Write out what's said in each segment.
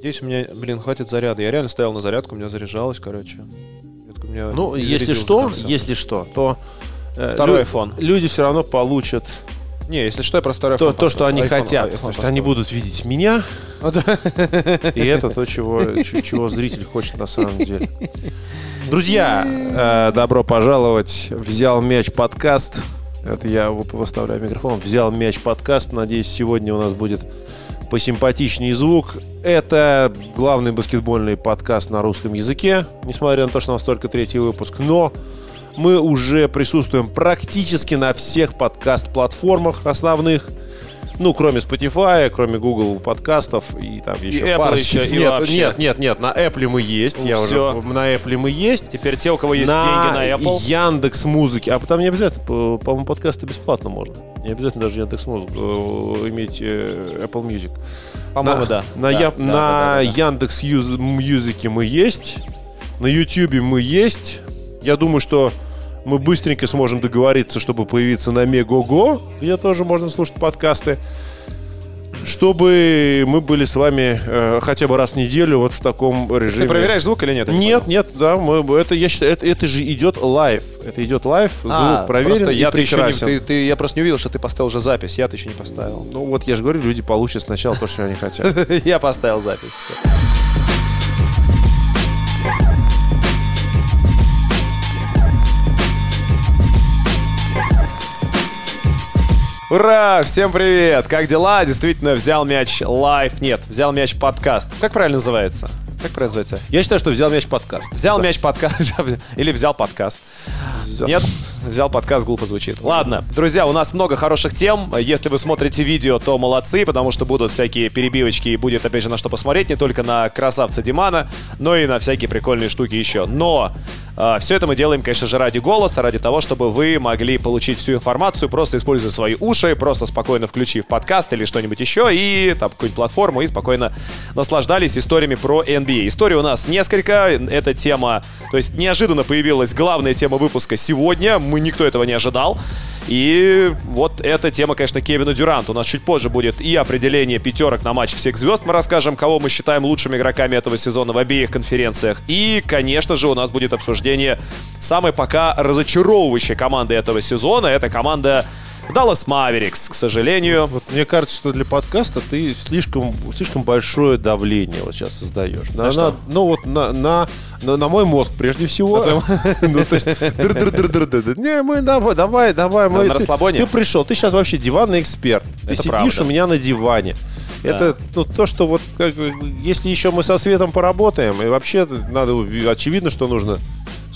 Здесь у меня, блин, хватит заряда. Я реально стоял на зарядку, у меня заряжалось, короче. Это у меня Ну, если что, если что, то э, Второй лю- iPhone. люди все равно получат Не, если что, я про второй то, то, что они iPhone- хотят. iPhone То поставлю. они будут видеть меня, и это то, чего, чего зритель хочет на самом деле. Друзья, э, добро пожаловать. Взял мяч подкаст. Это я выставляю микрофон. Взял мяч подкаст. Надеюсь, сегодня у нас будет посимпатичнее звук. Это главный баскетбольный подкаст на русском языке, несмотря на то, что у нас только третий выпуск. Но мы уже присутствуем практически на всех подкаст-платформах основных. Ну, кроме Spotify, кроме Google подкастов и там еще Apple парочки. еще, и нет, вообще. нет, нет, нет, на Apple мы есть. Ну, я всё. уже на Apple мы есть. Теперь те, у кого есть деньги на Apple. Яндекс Музыки. А там не обязательно, по- по-моему, подкасты бесплатно можно. Не обязательно даже Яндекс Музыку э, иметь э, Apple Music. По-моему, на, да. На, Да, Я- да, на да, да, да. Яндекс Юз- Мьюзике мы есть. На Ютьюбе мы есть. Я думаю, что мы быстренько сможем договориться, чтобы появиться на Мегого, где тоже можно слушать подкасты. Чтобы мы были с вами э, хотя бы раз в неделю вот в таком режиме. Ты проверяешь звук или нет? Я не Нет, нет, да, мы, это я считаю, это, это же идет live. Это идет live, звук А, проверен просто и я-то еще не, прекрасен. ты, ты- я просто не увидел, что ты поставил уже запись. Я-то еще не поставил. Ну вот я же говорю, люди получат сначала то, что они хотят. Я поставил запись. Ура! Всем привет! Как дела? Действительно, взял мяч live. Нет, взял мяч подкаст. Как правильно называется? Как правильно называется? Я считаю, что взял мяч подкаст. Взял мяч подкаст. Или взял подкаст. Взял. Нет, взял подкаст, глупо звучит. Ладно, друзья, у нас много хороших тем. Если вы смотрите видео, то молодцы, потому что будут всякие перебивочки и будет, опять же, на что посмотреть. Не только на красавца Димана, но и на всякие прикольные штуки еще. Но все это мы делаем, конечно же, ради голоса, ради того, чтобы вы могли получить всю информацию, просто используя свои уши, просто спокойно включив подкаст или что-нибудь еще, и там какую-нибудь платформу, и спокойно наслаждались историями про NBA. Историй у нас несколько. Эта тема, то есть неожиданно появилась главная тема выпуска сегодня. Мы никто этого не ожидал. И вот эта тема, конечно, Кевина Дюранта. У нас чуть позже будет и определение пятерок на матч всех звезд. Мы расскажем, кого мы считаем лучшими игроками этого сезона в обеих конференциях. И, конечно же, у нас будет обсуждение самой пока разочаровывающей команды этого сезона. Это команда Dallas Mavericks, к сожалению. Вот мне кажется, что для подкаста ты слишком, слишком большое давление вот сейчас создаешь. На, что? на- ну вот на, на, на, на мой мозг прежде всего. Ну, то есть. Не, мы давай, давай, давай. мы- на ты- расслабоне? Ты пришел, ты сейчас вообще диванный эксперт. Ты сидишь у меня на диване. Это ну, то, что вот как если еще мы со светом поработаем, и вообще надо очевидно, что нужно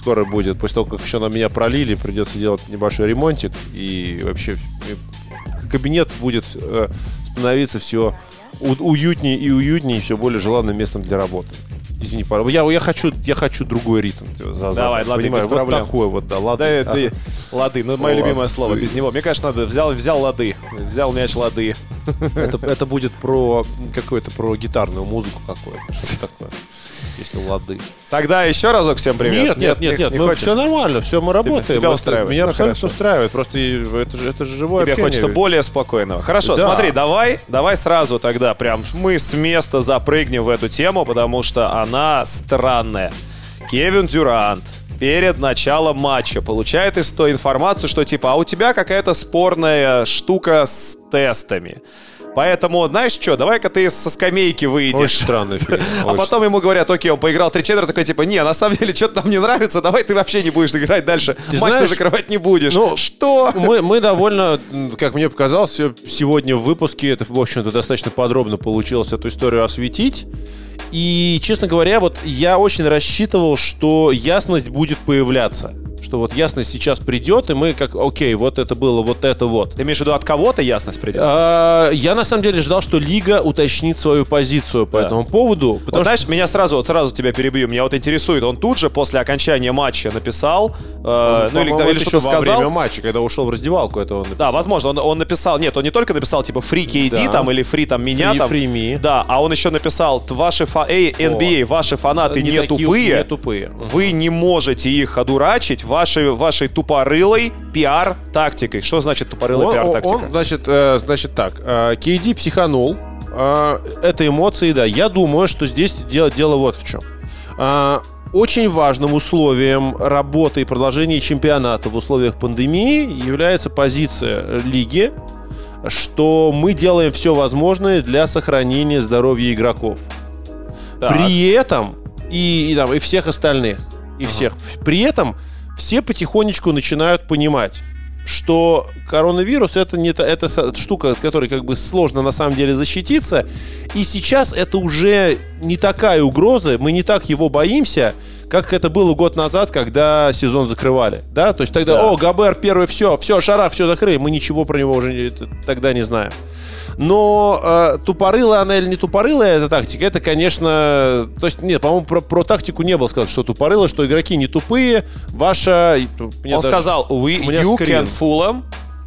скоро будет, после того, как еще на меня пролили, придется делать небольшой ремонтик, и вообще и кабинет будет э, становиться все уютнее и уютнее, и все более желанным местом для работы. Извини, пора. Я, я, хочу, я хочу другой ритм. за- Давай, лады, понимаешь? без вот проблем. такой вот, да, ладно. Да, да, лады, ну мое Ладно. любимое слово, без него. Мне кажется, надо взял, взял лады, взял мяч лады. Это, это будет про какое-то про гитарную музыку какое-то. Что такое? Если лады. Тогда еще разок всем привет. Нет, нет, нет, нет. не ну, хочешь? все нормально, все, мы работаем. тебя устраивает? Меня Ну, абсолютно хорошо. устраивает. Просто это же, это же живое Тебе общение. хочется более спокойного. Хорошо, Да. смотри, давай, давай сразу тогда прям мы с места запрыгнем в эту тему, потому что она странная. Кевин Дюрант перед началом матча получает из той информацию, что типа, а у тебя какая-то спорная штука с тестами. Поэтому, знаешь что, давай-ка ты со скамейки выйдешь. Очень странный фильм. А Очень потом ему говорят, окей, он поиграл три четверти, такой, типа, не, на самом деле, что-то нам не нравится, давай ты вообще не будешь играть дальше. Ты Матч ты знаешь, закрывать не будешь. ну, что? Мы, мы довольно, как мне показалось, сегодня в выпуске это, в общем-то, достаточно подробно получилось эту историю осветить. И, честно говоря, вот я очень рассчитывал, что ясность будет появляться. Что вот ясность сейчас придет, и мы как, окей, вот это было, вот это вот. Ты имеешь в виду, от кого-то ясность придет? А, Я на самом деле ждал, что Лига уточнит свою позицию по Да. этому поводу. Вот Потому что знаешь, меня сразу, вот сразу тебя перебью. Меня вот интересует, он тут же после окончания матча написал, э, ну или, по-моему, или это что-то еще во время сказал. матча, когда ушел в раздевалку, это он написал. Да, возможно, он, он написал, нет, он не только написал типа free KD Да. там или free там меня Free- там. free me. Да, а он еще написал, «Т- ваши фа- эй, NBA, ваши фанаты не, такие- тупые, Не тупые. вы не можете их одурачить вашей, вашей тупорылой пиар-тактикой. Что значит тупорылая пиар-тактика? он, значит, э, значит так, э, KD психанул, э, это эмоции, да. Я думаю, что здесь дело, дело вот в чем. Э, очень важным условием работы и продолжения чемпионата в условиях пандемии является позиция лиги, что мы делаем все возможное для сохранения здоровья игроков. Так. При этом и, и, там, и всех остальных, и ага. всех. При этом все потихонечку начинают понимать, что коронавирус это не это штука, от которой как бы сложно на самом деле защититься. И сейчас это уже не такая угроза, мы не так его боимся, как это было год назад, когда сезон закрывали. Да, то есть тогда, да. о, Габер первый, все, все, Шарах, все закрыли, мы ничего про него уже тогда не знаем. Но э, тупорылая она или не тупорылая эта тактика, это, конечно... То есть, нет, по-моему, про, про тактику не было сказано, что тупорылая, что игроки не тупые, ваша... Он даже, сказал, we, you can fool them,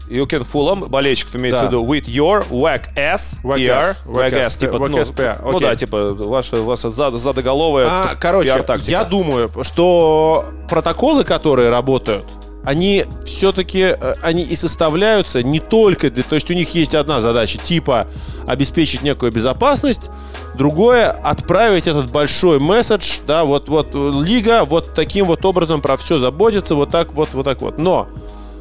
You can fool them, болельщиков имеется да. в виду, with your whack ass, whack PR, ass, whack ass, типа, whack ну, ass, PR. Okay. ну да, типа, ваша, ваша зад, задоголовая а, Короче, я думаю, что протоколы, которые работают, они все-таки э, они и составляются не только для... То есть у них есть одна задача, типа обеспечить некую безопасность, другое отправить этот большой месседж, да, вот, вот лига вот таким вот образом про все заботится, вот так вот, вот так вот. Но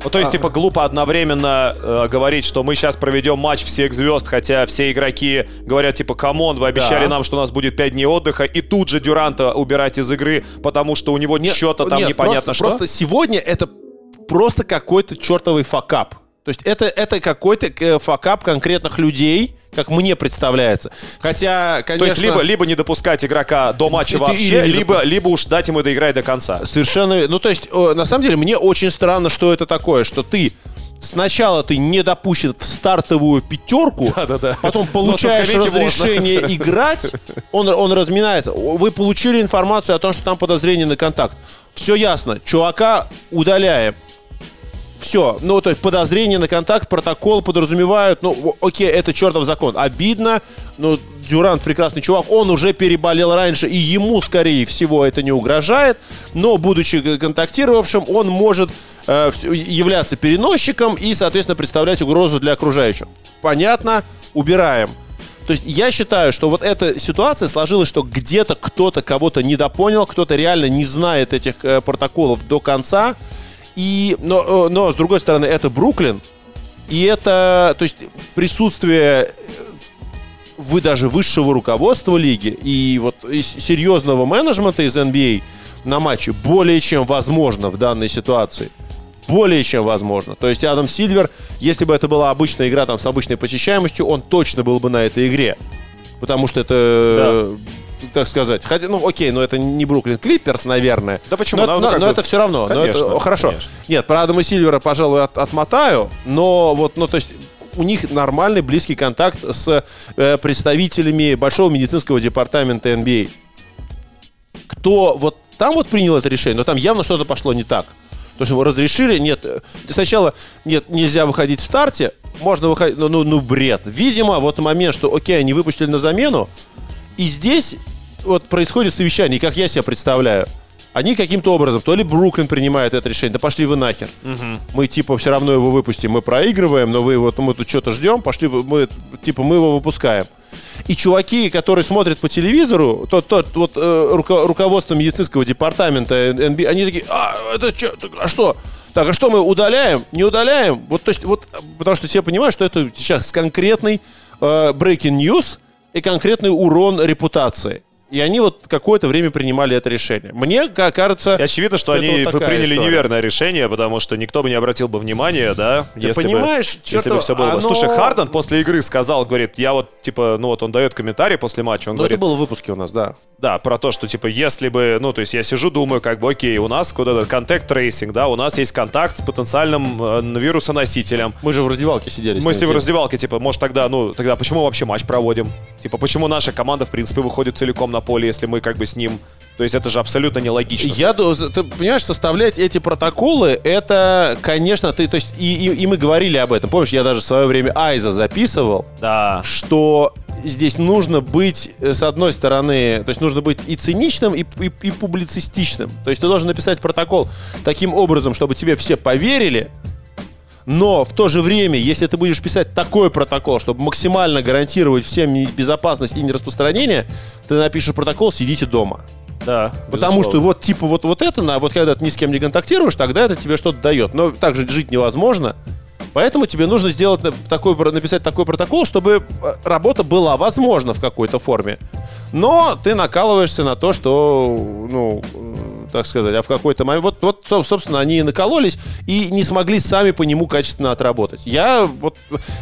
ну, то есть, типа, глупо одновременно э, говорить, что мы сейчас проведем матч всех звезд, хотя все игроки говорят, типа, come on, вы обещали да. нам, что у нас будет 5 дней отдыха, и тут же Дюранта убирать из игры, потому что у него счета там нет, непонятно просто, что. Просто сегодня это просто какой-то чертовый fuck-up. То есть это, это какой-то э, fuck-up конкретных людей, как мне представляется. Хотя, конечно... То есть либо, либо не допускать игрока до матча вообще, либо, либо уж дать ему доиграть до конца. Совершенно... Ну, то есть, на самом деле, мне очень странно, что это такое, что ты Сначала ты не допущен в стартовую пятерку, да, да, да. потом получаешь разрешение можно. играть, он, он разминается. Вы получили информацию о том, что там подозрение на контакт. Все ясно, чувака удаляем все. Ну, то есть подозрение на контакт, протокол подразумевают, ну, окей, это чертов закон. Обидно, но Дюрант прекрасный чувак, он уже переболел раньше, и ему, скорее всего, это не угрожает, но, будучи контактировавшим, он может э, являться переносчиком и, соответственно, представлять угрозу для окружающих. Понятно, убираем. То есть я считаю, что вот эта ситуация сложилась, что где-то кто-то кого-то недопонял, кто-то реально не знает этих э, протоколов до конца, и, но, э, но, с другой стороны, это Бруклин. И это, то есть, присутствие э, вы даже высшего руководства лиги и вот из серьезного менеджмента из NBA а на матче более чем возможно в данной ситуации. Более чем возможно. То есть Адам Сильвер, если бы это была обычная игра там с обычной посещаемостью, он точно был бы на этой игре. Потому что это да так сказать. Хотя, ну, окей, но это не Бруклин Клипперс, наверное. Да почему? Но, но, но, это все равно. Конечно, но это, хорошо. Конечно. Нет, про Адама Сильвера, пожалуй, от, отмотаю, но вот, ну, то есть у них нормальный близкий контакт с э, представителями большого медицинского департамента NBA. А. Кто вот там вот принял это решение, но там явно что-то пошло не так. То, что его разрешили, нет, э, сначала нет, нельзя выходить в старте, можно выходить, ну, ну, ну бред. Видимо, вот момент, что, окей, они выпустили на замену, и здесь вот происходит совещание, как я себе представляю. Они каким-то образом, то ли Бруклин принимает это решение, да пошли вы нахер. Угу. Мы типа все равно его выпустим, мы проигрываем, но вы вот мы тут что-то ждем, пошли, мы типа мы его выпускаем. И чуваки, которые смотрят по телевизору, тот, тот, вот э, руко, руководство медицинского департамента NBA, они такие, а, это что, а что? Так, а что мы удаляем? Не удаляем? Вот, то есть, вот, потому что все понимают, что это сейчас конкретный э, breaking news и конкретный урон репутации. И они вот какое-то время принимали это решение. Мне кажется... И очевидно, что, они вот приняли история. неверное решение, потому что никто бы не обратил бы внимания, да? Ты если понимаешь, бы, если бы все было. Оно... Слушай, Харден после игры сказал, говорит, я вот, типа, ну вот он дает комментарий после матча, он ну, говорит... это было в выпуске у нас, да. Да, про то, что, типа, если бы, ну, то есть я сижу, думаю, как бы, окей, у нас куда-то contact tracing, да, у нас есть контакт с потенциальным э, вирусоносителем. Мы же в раздевалке сидели. Мы с ним в раздевалке, типа, может тогда, ну, тогда почему вообще матч проводим? Типа, почему наша команда, в принципе, выходит целиком на поле, если мы как бы с ним то есть это же абсолютно нелогично. Я, ты понимаешь, составлять эти протоколы, это, конечно, ты, то есть, и, и, и мы говорили об этом. Помнишь, я даже в свое время Айза записывал, да. что здесь нужно быть, э, с одной стороны, то есть нужно быть и циничным, и, и, и публицистичным. То есть ты должен написать протокол таким образом, чтобы тебе все поверили, Но в то же время, если ты будешь писать такой протокол, чтобы максимально гарантировать всем безопасность и нераспространение, ты напишешь протокол «сидите дома». Да. Потому что вот типа вот, вот это, на, вот когда ты ни с кем не контактируешь, тогда это тебе что-то дает. Но так же жить невозможно. Поэтому тебе нужно сделать такой, написать такой протокол, чтобы э, работа была возможна в какой-то форме. Но ты накалываешься на то, что, ну, так сказать, а в какой-то момент... Вот, вот, собственно, они накололись и не смогли сами по нему качественно отработать. Я вот...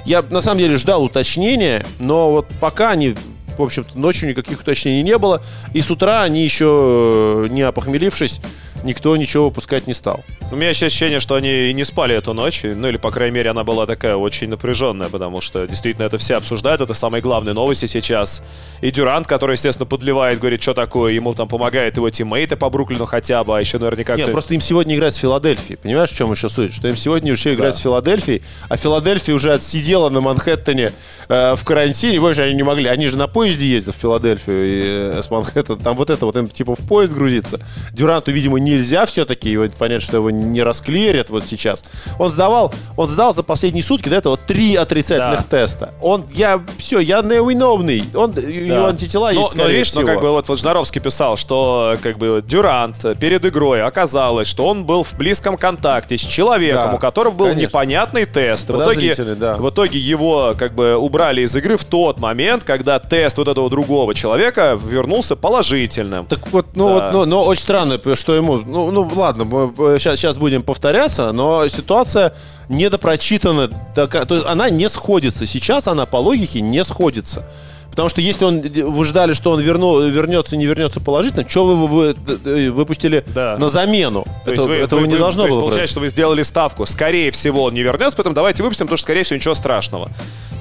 Я, на самом деле, ждал уточнения, но вот пока они в общем-то, ночью никаких уточнений не было. И с утра они еще, э, не опохмелившись, никто ничего выпускать не стал. У меня есть ощущение, что они и не спали эту ночь. Ну, или, по крайней мере, она была такая очень напряженная, потому что действительно это все обсуждают. Это самые главные новости сейчас. И Дюрант, который, естественно, подливает, говорит, что такое. Ему там помогает его тиммейты по Бруклину хотя бы, а еще наверняка... Нет, просто им сегодня играть в Филадельфии. Понимаешь, в чем еще суть? Что им сегодня еще играть да. в Филадельфии, а Филадельфия уже отсидела на Манхэттене э, в карантине. Больше они не могли. Они же на поезде ездят в Филадельфию и, э, с Манхэттена. Там вот это вот им типа в поезд грузиться. Дюранту, видимо, нельзя все-таки его, понять, что его не расклеерят вот сейчас. Он сдавал, он сдал за последние сутки до этого три отрицательных да. теста. Он, я, все, я невиновный. Он, да. у него антитела но, есть, но, видишь, всего. Но как бы вот, вот Жнаровский писал, что как бы Дюрант перед игрой оказалось, что он был в близком контакте с человеком, да. у которого был Конечно. непонятный тест. В итоге, да. в итоге его как бы убрали из игры в тот момент, когда тест вот этого другого человека вернулся положительным. Так вот, ну да. вот, но, но очень странно, что ему, ну, ну ладно, мы сейчас, сейчас будем повторяться, но ситуация недопрочитана, то есть она не сходится. Сейчас она по логике не сходится. Потому что если он, вы ждали, что он верну, вернется, не вернется положительно, что вы, вы, вы выпустили да. на замену? То это, вы, этого вы, не должно то было. Получается, что вы сделали ставку. Скорее всего, он не вернется, поэтому давайте выпустим, потому что, скорее всего, ничего страшного.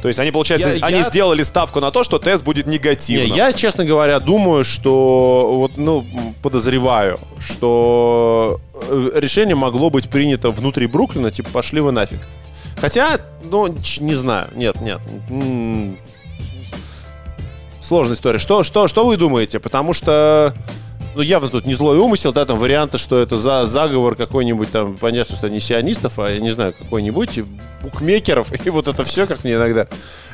То есть они, получается, я, они я... сделали ставку на то, что тест будет негативным. Не, я, честно говоря, думаю, что вот, ну, подозреваю, что э, решение могло быть принято внутри Бруклина, типа, пошли вы нафиг. Хотя, ну, не знаю, нет, нет сложная история. Что, что, что вы думаете? Потому что ну, явно тут не злой умысел, да, там варианты, что это за заговор какой-нибудь там, понятно, что не сионистов, а, я не знаю, какой-нибудь, букмекеров, и вот это все, как мне иногда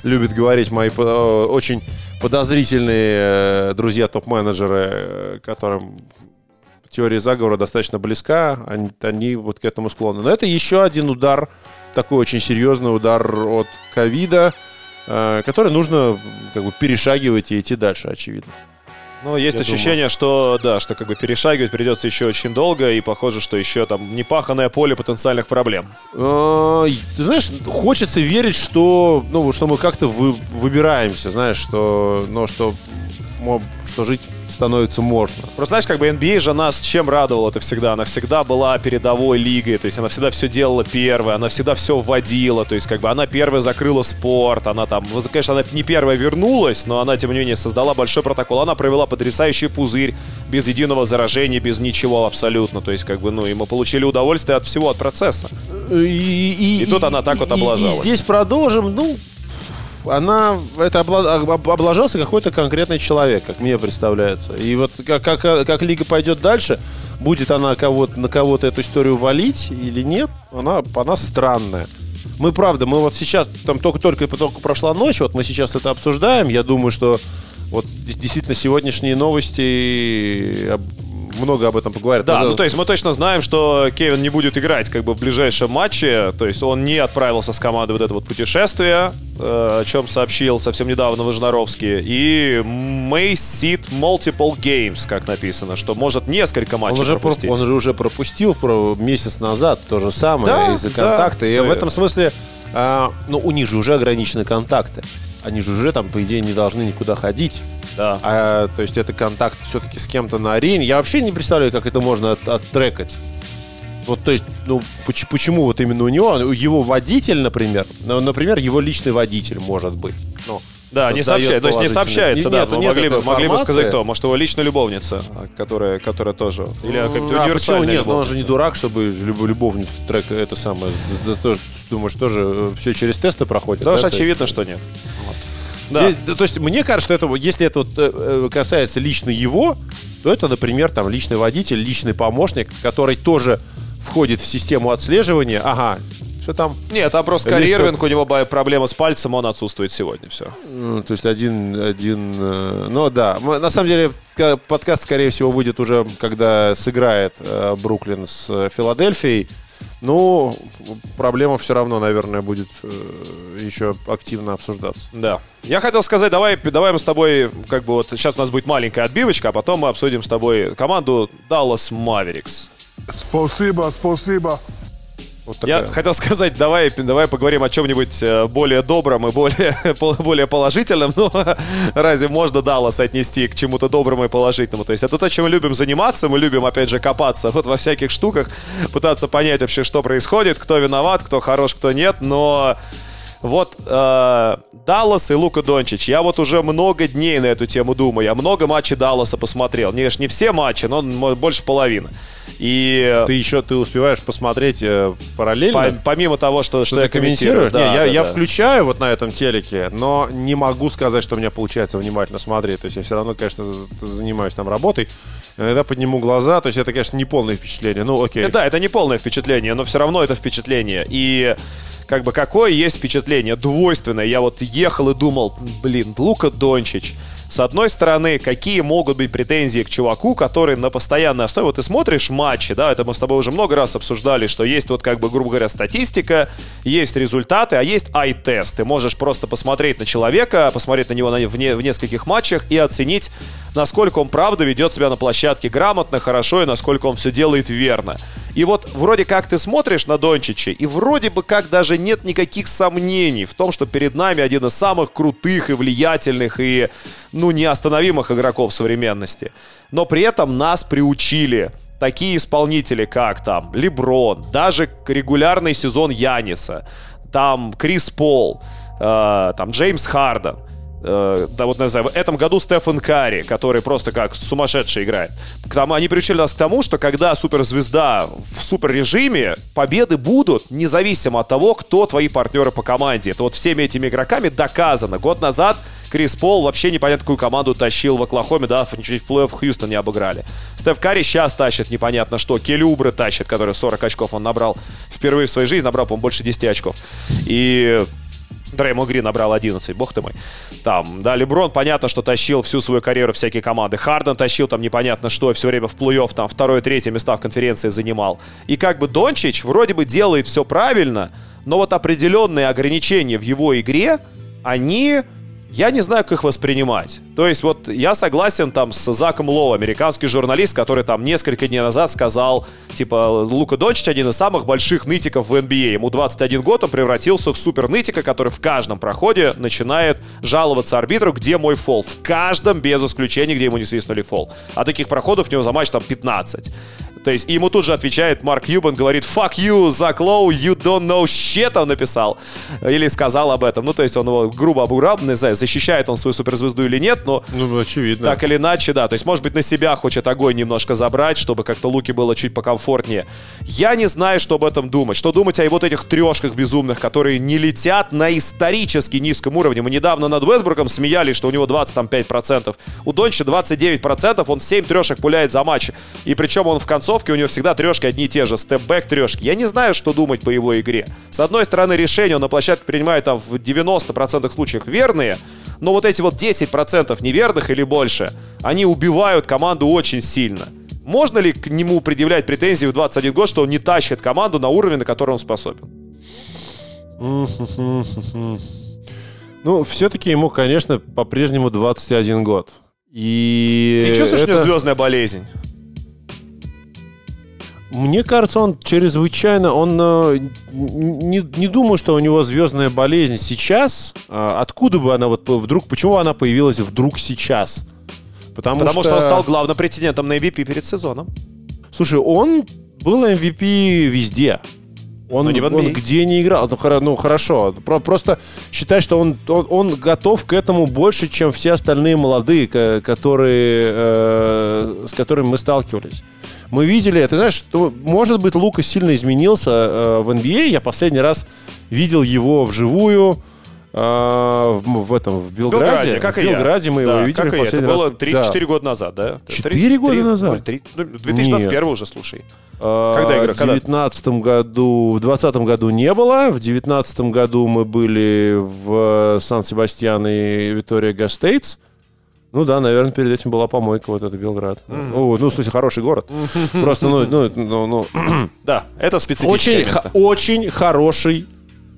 любят говорить мои очень подозрительные э, друзья топ-менеджеры, э, которым теория заговора достаточно близка, они, они вот к этому склонны. Но это еще один удар, такой очень серьезный удар от ковида, Э, который нужно как бы перешагивать и идти дальше, очевидно. Ну, есть я ощущение, думаю. что, да, что как бы перешагивать придется еще очень долго, и похоже, что еще там непаханное поле потенциальных проблем. Э, ты знаешь, хочется верить, что, ну, что мы как-то вы, выбираемся, знаешь, что, ну, что, что жить становится можно. Просто знаешь, как бы NBA же нас чем радовала это всегда? Она всегда была передовой лигой, то есть она всегда все делала первой, она всегда все вводила, то есть как бы она первая закрыла спорт, она там, ну, конечно, она не первая вернулась, но она, тем не менее, создала большой протокол, она провела потрясающий пузырь без единого заражения, без ничего абсолютно, то есть как бы, ну, и мы получили удовольствие от всего, от процесса. И, и, и, и тут она так вот облажалась. И здесь продолжим, ну, она это облажался какой-то конкретный человек, как мне представляется. И вот как, как, как лига пойдет дальше, будет она кого-то, на кого-то эту историю валить или нет, она, она странная. Мы, правда, мы вот сейчас, там только, только, только прошла ночь, вот мы сейчас это обсуждаем. Я думаю, что вот действительно сегодняшние новости много об этом поговорят. Да, ну то есть мы точно знаем, что Кевин не будет играть как бы в ближайшем матче, то есть он не отправился с командой вот это вот путешествие, э, о чем сообщил совсем недавно Вожнаровский, и may sit multiple games, как написано, что может несколько матчей он уже пропустить. Про, он же уже пропустил месяц назад то же самое да, из-за контакта, да, и да. в этом смысле, а, ну у них же уже ограничены контакты они же уже там, по идее, не должны никуда ходить. Да. А, то есть это контакт все-таки с кем-то на арене. Я вообще не представляю, как это можно от, оттрекать. Вот, то есть, ну, почему, почему вот именно у него, его водитель, например, ну, например, его личный водитель может быть. Ну, да, не сообщает, то есть не сообщается, да, нет, но могли, бы, могли бы сказать кто, может его личная любовница, которая, которая тоже, или а, универсальная нет, но он же не дурак, чтобы любовницу трек это самое, думаешь, тоже э, все через тесты проходит? Да, да уж очевидно, что нет. Вот. Да. Здесь, то есть мне кажется, что это, если это вот э, э, касается лично его, то это, например, там личный водитель, личный помощник, который тоже входит в систему отслеживания. Ага, что там... Нет, там просто Кари Ирвинг, у него проблема с пальцем, он отсутствует сегодня, все. Ну, то есть один, один... Э, ну да, на самом деле подкаст, скорее всего, выйдет уже, когда сыграет э, Бруклин с Филадельфией. Ну, проблема все равно, наверное, будет э, еще активно обсуждаться. Да. Я хотел сказать, давай, давай мы с тобой, как бы вот сейчас у нас будет маленькая отбивочка, а потом мы обсудим с тобой команду Dallas Mavericks. Спасибо, спасибо. Вот Я хотел сказать, давай, давай поговорим о чем-нибудь э, более добром и более, более положительном. Но разве можно Даллас отнести к чему-то доброму и положительному? То есть это то, чем мы любим заниматься. Мы любим, опять же, копаться вот во всяких штуках, пытаться понять вообще, что происходит, кто виноват, кто хорош, кто нет. Но вот э, Даллас и Лука Дончич. Я вот уже много дней на эту тему думаю. Я много матчей Далласа посмотрел. Не, не все матчи, но больше половины. И ты еще ты успеваешь посмотреть э, параллельно? По, помимо того, что, что, что я комментирую. Да, не, я, да, я да. включаю вот на этом телеке, но не могу сказать, что у меня получается внимательно смотреть. То есть я все равно, конечно, занимаюсь там работой. Иногда подниму глаза, то есть это, конечно, не полное впечатление. Ну, окей. Да, это не полное впечатление, но все равно это впечатление. И как бы какое есть впечатление двойственное. Я вот ехал и думал, блин, Лука Дончич. С одной стороны, какие могут быть претензии к чуваку, который на постоянной основе, вот ты смотришь матчи, да, это мы с тобой уже много раз обсуждали, что есть вот как бы, грубо говоря, статистика, есть результаты, а есть ай-тест. Ты можешь просто посмотреть на человека, посмотреть на него в, не, в нескольких матчах и оценить, насколько он правда ведет себя на площадке грамотно, хорошо и насколько он все делает верно. И вот вроде как ты смотришь на Дончича, и вроде бы как даже нет никаких сомнений в том, что перед нами один из самых крутых и влиятельных и, ну, неостановимых игроков современности. Но при этом нас приучили такие исполнители, как там Леброн, даже регулярный сезон Яниса, там Крис Пол, э, там Джеймс Харден – э, да вот назовем, в этом году Стефан Карри, который просто как сумасшедший играет. Там, они приучили нас к тому, что когда суперзвезда в суперрежиме, победы будут независимо от того, кто твои партнеры по команде. Это вот всеми этими игроками доказано. Год назад Крис Пол вообще непонятно какую команду тащил в Оклахоме, да, чуть в плей-офф Хьюстон не обыграли. Стеф Карри сейчас тащит непонятно что. Келли Убры тащит, который 40 очков он набрал впервые в своей жизни, набрал, по-моему, больше 10 очков. И Дреймо Грин набрал 11, бог ты мой. Там, да, Леброн, понятно, что тащил всю свою карьеру всякие команды. Харден тащил там непонятно что, все время в плей-офф, там, второе, третье места в конференции занимал. И как бы Дончич вроде бы делает все правильно, но вот определенные ограничения в его игре, они я не знаю, как их воспринимать. То есть вот я согласен там с Заком Лоу, американский журналист, который там несколько дней назад сказал, типа, Лука Дончич один из самых больших нытиков в NBA. А. Ему 21 год, он превратился в супер нытика, который в каждом проходе начинает жаловаться арбитру, где мой фол. В каждом, без исключения, где ему не свистнули фол. А таких проходов у него за матч там 15. То есть, ему тут же отвечает Марк Юбан, говорит, fuck you, Зак Лоу, you don't know shit, он написал. Или сказал об этом. Ну, то есть, он его грубо обыграл, не знаю, защищает он свою суперзвезду или нет, но... Ну, очевидно. Так или иначе, да. То есть, может быть, на себя хочет огонь немножко забрать, чтобы как-то Луки было чуть покомфортнее. Я не знаю, что об этом думать. Что думать о вот этих трешках безумных, которые не летят на исторически низком уровне. Мы недавно над Весбургом смеялись, что у него 25%. У Донча 29%, он 7 трешек пуляет за матч. И причем он в конце концовке у него всегда трешки одни и те же, степ-бэк трешки. Я не знаю, что думать по его игре. С одной стороны, решения он на площадке принимает там в 90% случаев верные, но вот эти вот 10% неверных или больше, они убивают команду очень сильно. Можно ли к нему предъявлять претензии в 21 год, что он не тащит команду на уровень, на который он способен? Ну, все-таки ему, конечно, по-прежнему 21 год. И Не чувствуешь, это... у него звездная болезнь? Мне кажется, он чрезвычайно, он э, не, не думаю, что у него звездная болезнь сейчас. А откуда бы она вот вдруг, почему она появилась вдруг сейчас? Потому, Потому что... что он стал главным претендентом на MVP перед сезоном. Слушай, он был MVP везде. Он, не он где не играл. Ну, ну хорошо. Про, просто считай, что он, он, он готов к этому больше, чем все остальные молодые, которые, э, с которыми мы сталкивались. Мы видели, ты знаешь, что, может быть, Лука сильно изменился э, в NBA. Я последний раз видел его вживую а, в, в этом, в Белграде. Белграде, как в и я. Белграде мы Да, его видели как и я. Это последний было раз. 3-4 Да. года назад, да? Четыре года назад? Три- ну, 2021 уже, слушай. А, Когда игра? В Когда? 19 году, в 20 году не было. В 19 году мы были в Сан-Себастьян и Витория Гастейтс. Ну да, наверное, перед этим была помойка, вот это Белград. Ну, ну, в смысле, хороший город. Просто, ну, ну, ну, ну, Да, это специфическое очень, место. х- очень хороший,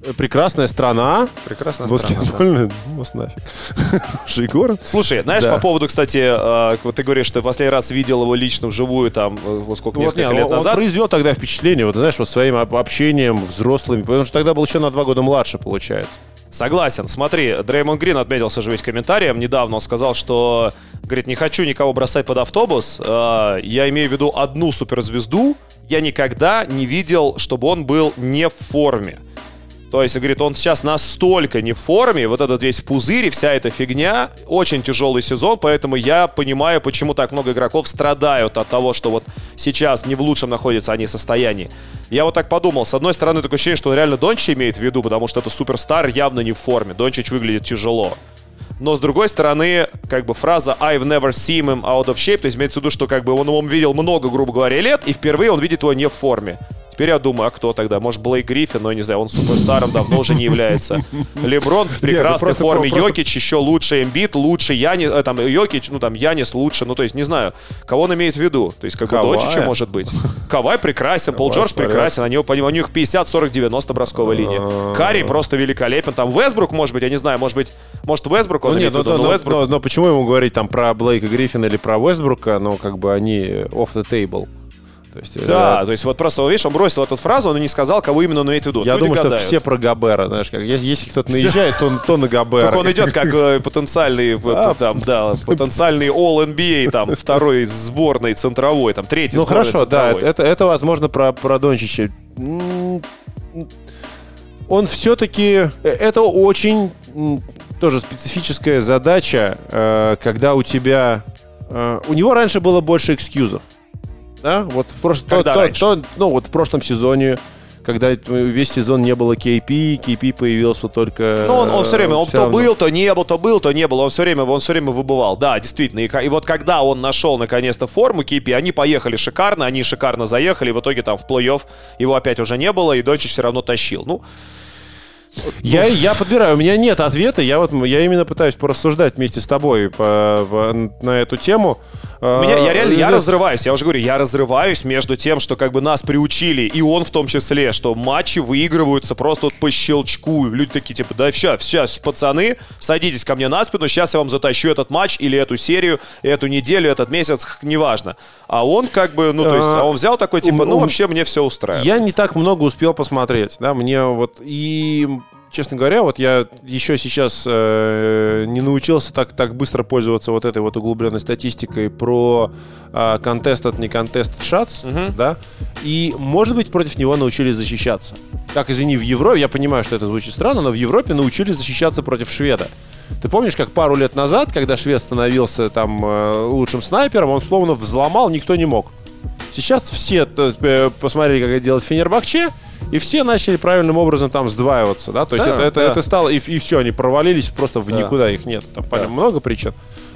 э, прекрасная страна. Прекрасная страна. да. Баскетбольная, ну, нафиг. Хороший город. Слушай, знаешь, Да. по поводу, кстати, э, вот ты говоришь, что ты последний раз видел его лично вживую там, э, вот сколько, Вот, несколько не, лет он, он назад. произвел тогда впечатление, вот знаешь, вот своим об- общением взрослыми, потому что тогда был еще на два года младше, получается. Согласен. Смотри, Дреймон Грин отметился же ведь комментарием недавно. Он сказал, что, говорит, не хочу никого бросать под автобус. э, я имею в виду одну суперзвезду. Я никогда не видел, чтобы он был не в форме. То есть, говорит, он сейчас настолько не в форме, вот этот весь пузырь и вся эта фигня, очень тяжелый сезон, поэтому я понимаю, почему так много игроков страдают от того, что вот сейчас не в лучшем находятся они состоянии. Я вот так подумал, с одной стороны, такое ощущение, что он реально Дончич имеет в виду, потому что это суперстар явно не в форме, Дончич выглядит тяжело. Но с другой стороны, как бы фраза I've never seen him out of shape, то есть имеется в виду, что как бы он его видел много, грубо говоря, лет, и впервые он видит его не в форме. Теперь я думаю, а кто тогда? Может, Блейк Гриффин, но я не знаю, он суперстаром давно уже не является. Леброн в прекрасной просто- форме, просто- Йокич еще лучше, Эмбит лучше, Янис, э, там, Йокич, ну там, Янис лучше, ну то есть, не знаю, кого он имеет в виду? То есть, как бы Кавая. Дончича может быть. Кавай прекрасен, Пол Кавай Джордж прекрасен, они, у них 50, 40, 90 бросковая линия. Карри просто великолепен, там Вестбрук, может быть, я не знаю, может быть, может Вестбрук он Ну, имеет в но, виду, но но- Вестбрук но- но почему ему говорить там про Блейка Гриффина или про Уэсбрука, но как бы они off the table. То есть, Да, э, то есть вот просто, видишь, он бросил эту фразу, он и не сказал, кого именно он имеет в виду. я Люди думаю, что гадают. все про Габера, знаешь, как если, кто-то наезжает, то, то на Габера. Только он идет как э, потенциальный, э, там, да, потенциальный All-NBA, там, второй сборной центровой, там, третий Ну хорошо, да, это, это возможно про, про Дончича. Он все-таки... Это очень тоже специфическая задача, э, когда у тебя... э, У него раньше было больше экскьюзов. Да? Вот в прошлом, Когда раньше? ну, вот в прошлом сезоне, когда весь сезон не было KP, KP появился только... Ну, он, он все время, он всё то равно. был, то не был, то был, то не был. Он все время, он все время выбывал. Да, действительно. И, и вот когда он нашел наконец-то форму KP, они поехали шикарно, они шикарно заехали. В итоге там в плей-офф его опять уже не было, и Дончич все равно тащил. Ну, Я, я подбираю, у меня нет ответа, я вот я именно пытаюсь порассуждать вместе с тобой по- по- на эту тему. Меня, я реально, я Э, разрываюсь, я уже говорю, я разрываюсь между тем, что как бы нас приучили, и он в том числе, что матчи выигрываются просто вот по щелчку. Люди такие, типа, да сейчас, сейчас, пацаны, садитесь ко мне на спину, сейчас я вам затащу этот матч или эту серию, эту неделю, этот месяц, неважно. А он как бы, ну, то есть, А, он взял такой, типа, ум- ну, вообще мне все устраивает. Я не так много успел посмотреть, да, мне вот и честно говоря, вот я еще сейчас э, не научился так, так быстро пользоваться вот этой вот углубленной статистикой про э, contested, не contested shots, да, и, может быть, против него научились защищаться. Как, извини, в Европе, я понимаю, что это звучит странно, но в Европе научились защищаться против шведа. Ты помнишь, как пару лет назад, когда швед становился там э, лучшим снайпером, он словно взломал, никто не мог. Сейчас все э, посмотрели, как это делать Фенербахче, и все начали правильным образом там сдваиваться, да, то есть Да, это, это, да. это стало, и, и все, они провалились просто в Да. никуда, их нет. Там понятно, много причин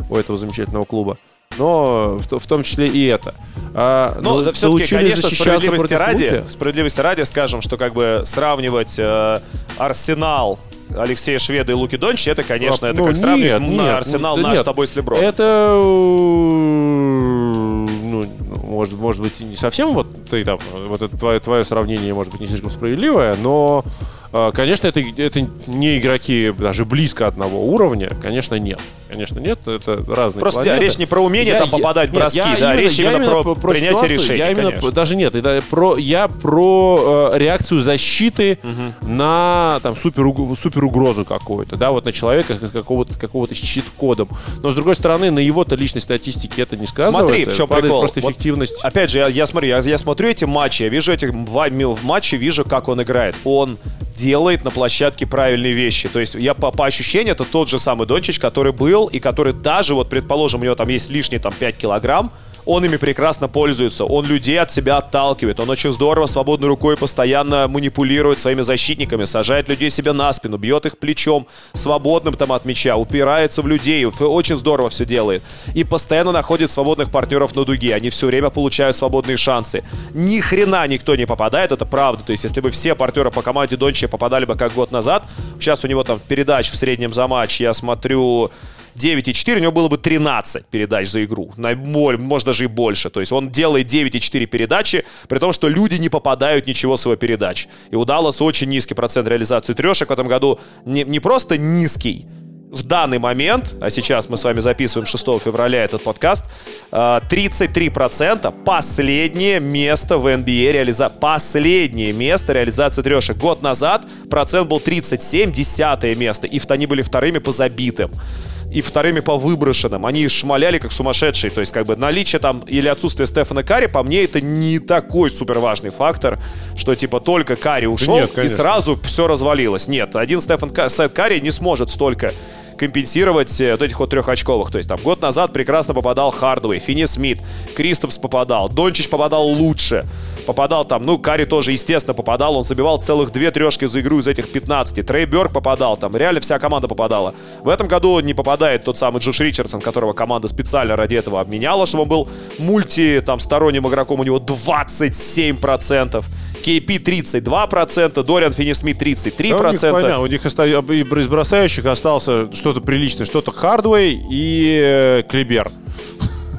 у этого замечательного клуба, но в, в том числе и это. А, Ну, да, все-таки, конечно, справедливости ради, справедливости ради скажем, что как бы сравнивать э, Арсенал Алексея Шведа и Луки Дончича, это, конечно, Ну, это как нет, сравнивать нет, Арсенал да наш с нет. тобой с Леброном. Это, ну, может, может быть, и не совсем вот, ты, там, вот это твое, твое сравнение может быть не слишком справедливое, но, э, конечно, это, это не игроки даже близко одного уровня, конечно, нет. Конечно, нет, это разные Просто планеты. речь не про умение Я- там я- попадать нет, броски, я да, речь я именно про, принятие ситуацию, решений, Я именно, конечно. даже нет, это про, я про э, реакцию защиты на там супер, супер угрозу какую-то, да, вот на человека какого-то с чит-кодом. Но с другой стороны, на его-то личной статистике это не сказывается. Смотри, в чем прикол. Просто Вот эффективность. Опять же, я, я смотрю, я, я смотрю эти матчи, я вижу эти матче, вижу, как он играет. Он делает на площадке правильные вещи. То есть я по, по ощущению, это тот же самый Дончич, который был, и который даже, вот, предположим, у него там есть лишние там 5 килограмм, он ими прекрасно пользуется. Он людей от себя отталкивает. Он очень здорово свободной рукой постоянно манипулирует своими защитниками, сажает людей себе на спину, бьет их плечом, свободным там от мяча, упирается в людей. Очень здорово все делает. И постоянно находит свободных партнеров на дуге. Они все время получают свободные шансы. Ни хрена никто не попадает, это правда. То есть, если бы все партнеры по команде Дончича попадали бы как год назад, сейчас у него там передач в среднем за матч, я смотрю, 9,4, у него было бы 13 передач за игру. Может, даже и больше. То есть он делает 9,4 передачи, при том, что люди не попадают ничего с его передач. И у Далласа очень низкий процент реализации трешек в этом году. Не, не просто низкий, в данный момент, а сейчас мы с вами записываем 6 февраля этот подкаст, 33% э, последнее место в NBA реализации. Последнее место реализации трешек. Год назад процент был 37, десятое место. И они были вторыми по забитым и вторыми по выброшенным. Они шмаляли как сумасшедшие. То есть, как бы, наличие там или отсутствие Стефана Карри, по мне, это не такой супер важный фактор, что, типа, только Карри ушел, Нет, и сразу все развалилось. Нет, один Стефан Сет Карри не сможет столько компенсировать э, вот этих вот трехочковых. То есть там год назад прекрасно попадал Хардвей, Финни Смит, Кристопс попадал, Дончич попадал лучше. Попадал там, ну, Карри тоже, естественно, попадал. Он забивал целых две трешки за игру из этих 15. Трей Бёрк попадал там. Реально вся команда попадала. В этом году не попадает тот самый Джош Ричардсон, которого команда специально ради этого обменяла, чтобы он был мульти, там, сторонним игроком. У него 27%. KP 32%, Дориан Финни-Смит 33%. Да, у них, понятно, у них из бросающих остался что-то приличное, что-то Хардвей и э, Клибер.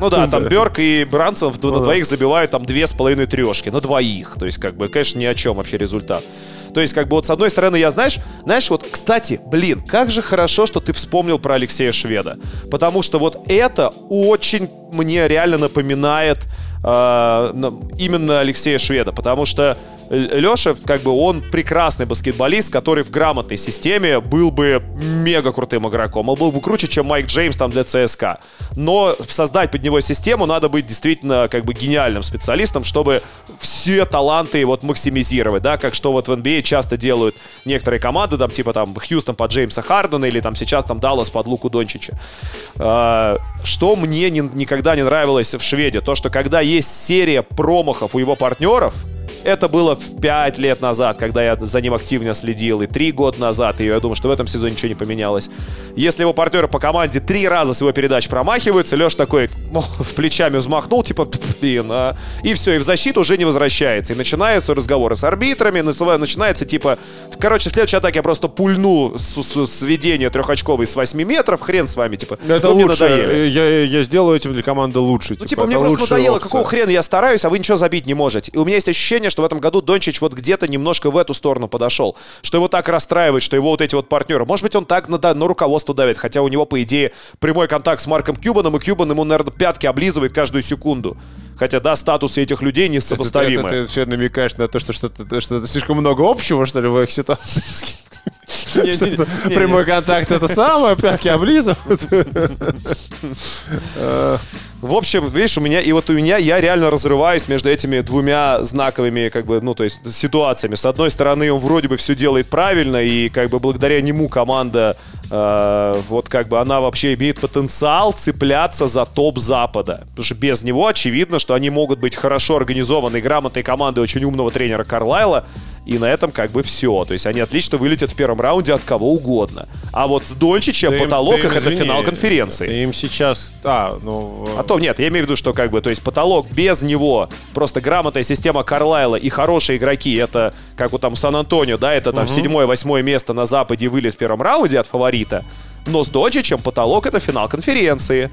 Ну да, там Берк и Брансон на ну двоих забивают там две с половиной трешки. На двоих. То есть, как бы, конечно, ни о чем вообще результат. То есть, как бы, вот с одной стороны, я, знаешь, знаешь, вот, кстати, блин, как же хорошо, что ты вспомнил про Алексея Шведа. Потому что вот это очень мне реально напоминает э, именно Алексея Шведа. Потому что Леша, как бы, он прекрасный баскетболист, который в грамотной системе был бы мега крутым игроком. Он был бы круче, чем Майк Джеймс там для ЦСКА. Но создать под него систему надо быть действительно, как бы, гениальным специалистом, чтобы все таланты вот максимизировать, да, как что вот в NBA а часто делают некоторые команды, там, типа, там, Хьюстон под Джеймса Хардена или там сейчас там Даллас под Луку Дончича. А, что мне не, никогда не нравилось в Шведе, то, что когда есть серия промахов у его партнеров, это было в 5 лет назад, когда я за ним активно следил, и 3 года назад, и я думаю, что в этом сезоне ничего не поменялось. Если его партнеры по команде три раза с его передач промахиваются, Леш такой ну, в плечами взмахнул, типа, блин, а... и все, и в защиту уже не возвращается. И начинаются разговоры с арбитрами, начинается типа, короче, в следующей атаке я просто пульну с, с, с ведения трехочковой с 8 метров, хрен с вами, типа, это ну, лучше. Надоели. Я, я сделаю этим для команды лучше. Ну, типа, типа мне просто надоело, опция. какого хрена я стараюсь, а вы ничего забить не можете. И у меня есть ощущение, что в этом году Дончич вот где-то немножко в эту сторону подошел. Что его так расстраивает, что его вот эти вот партнеры. Может быть, он так на, на руководство давит, хотя у него, по идее, прямой контакт с Марком Кьюбаном, и Кьюбан ему, наверное, пятки облизывает каждую секунду. Хотя, да, статусы этих людей несопоставимы. Ты, ты, ты, ты все намекаешь на то, что что-то что слишком много общего, что ли, в их ситуации? Прямой контакт это самое, пятки облизывают. В общем, видишь, у меня, и вот у меня, я реально разрываюсь между этими двумя знаковыми, как бы, ну, то есть, ситуациями. С одной стороны, он вроде бы все делает правильно, и, как бы, благодаря нему команда, э, вот, как бы, она вообще имеет потенциал цепляться за топ Запада. Потому что без него очевидно, что они могут быть хорошо организованной, грамотной командой очень умного тренера Карлайла, и на этом как бы все. То есть они отлично вылетят в первом раунде от кого угодно. А вот с Дончичем да потолок им, их это финал конференции. Им сейчас... А, ну... А то нет, я имею в виду, что как бы, то есть потолок без него, просто грамотная система Карлайла и хорошие игроки, это как у там Сан-Антонио, да, это там угу. седьмое-восьмое место на Западе вылет в первом раунде от фаворита. Но с Дончичем потолок это финал конференции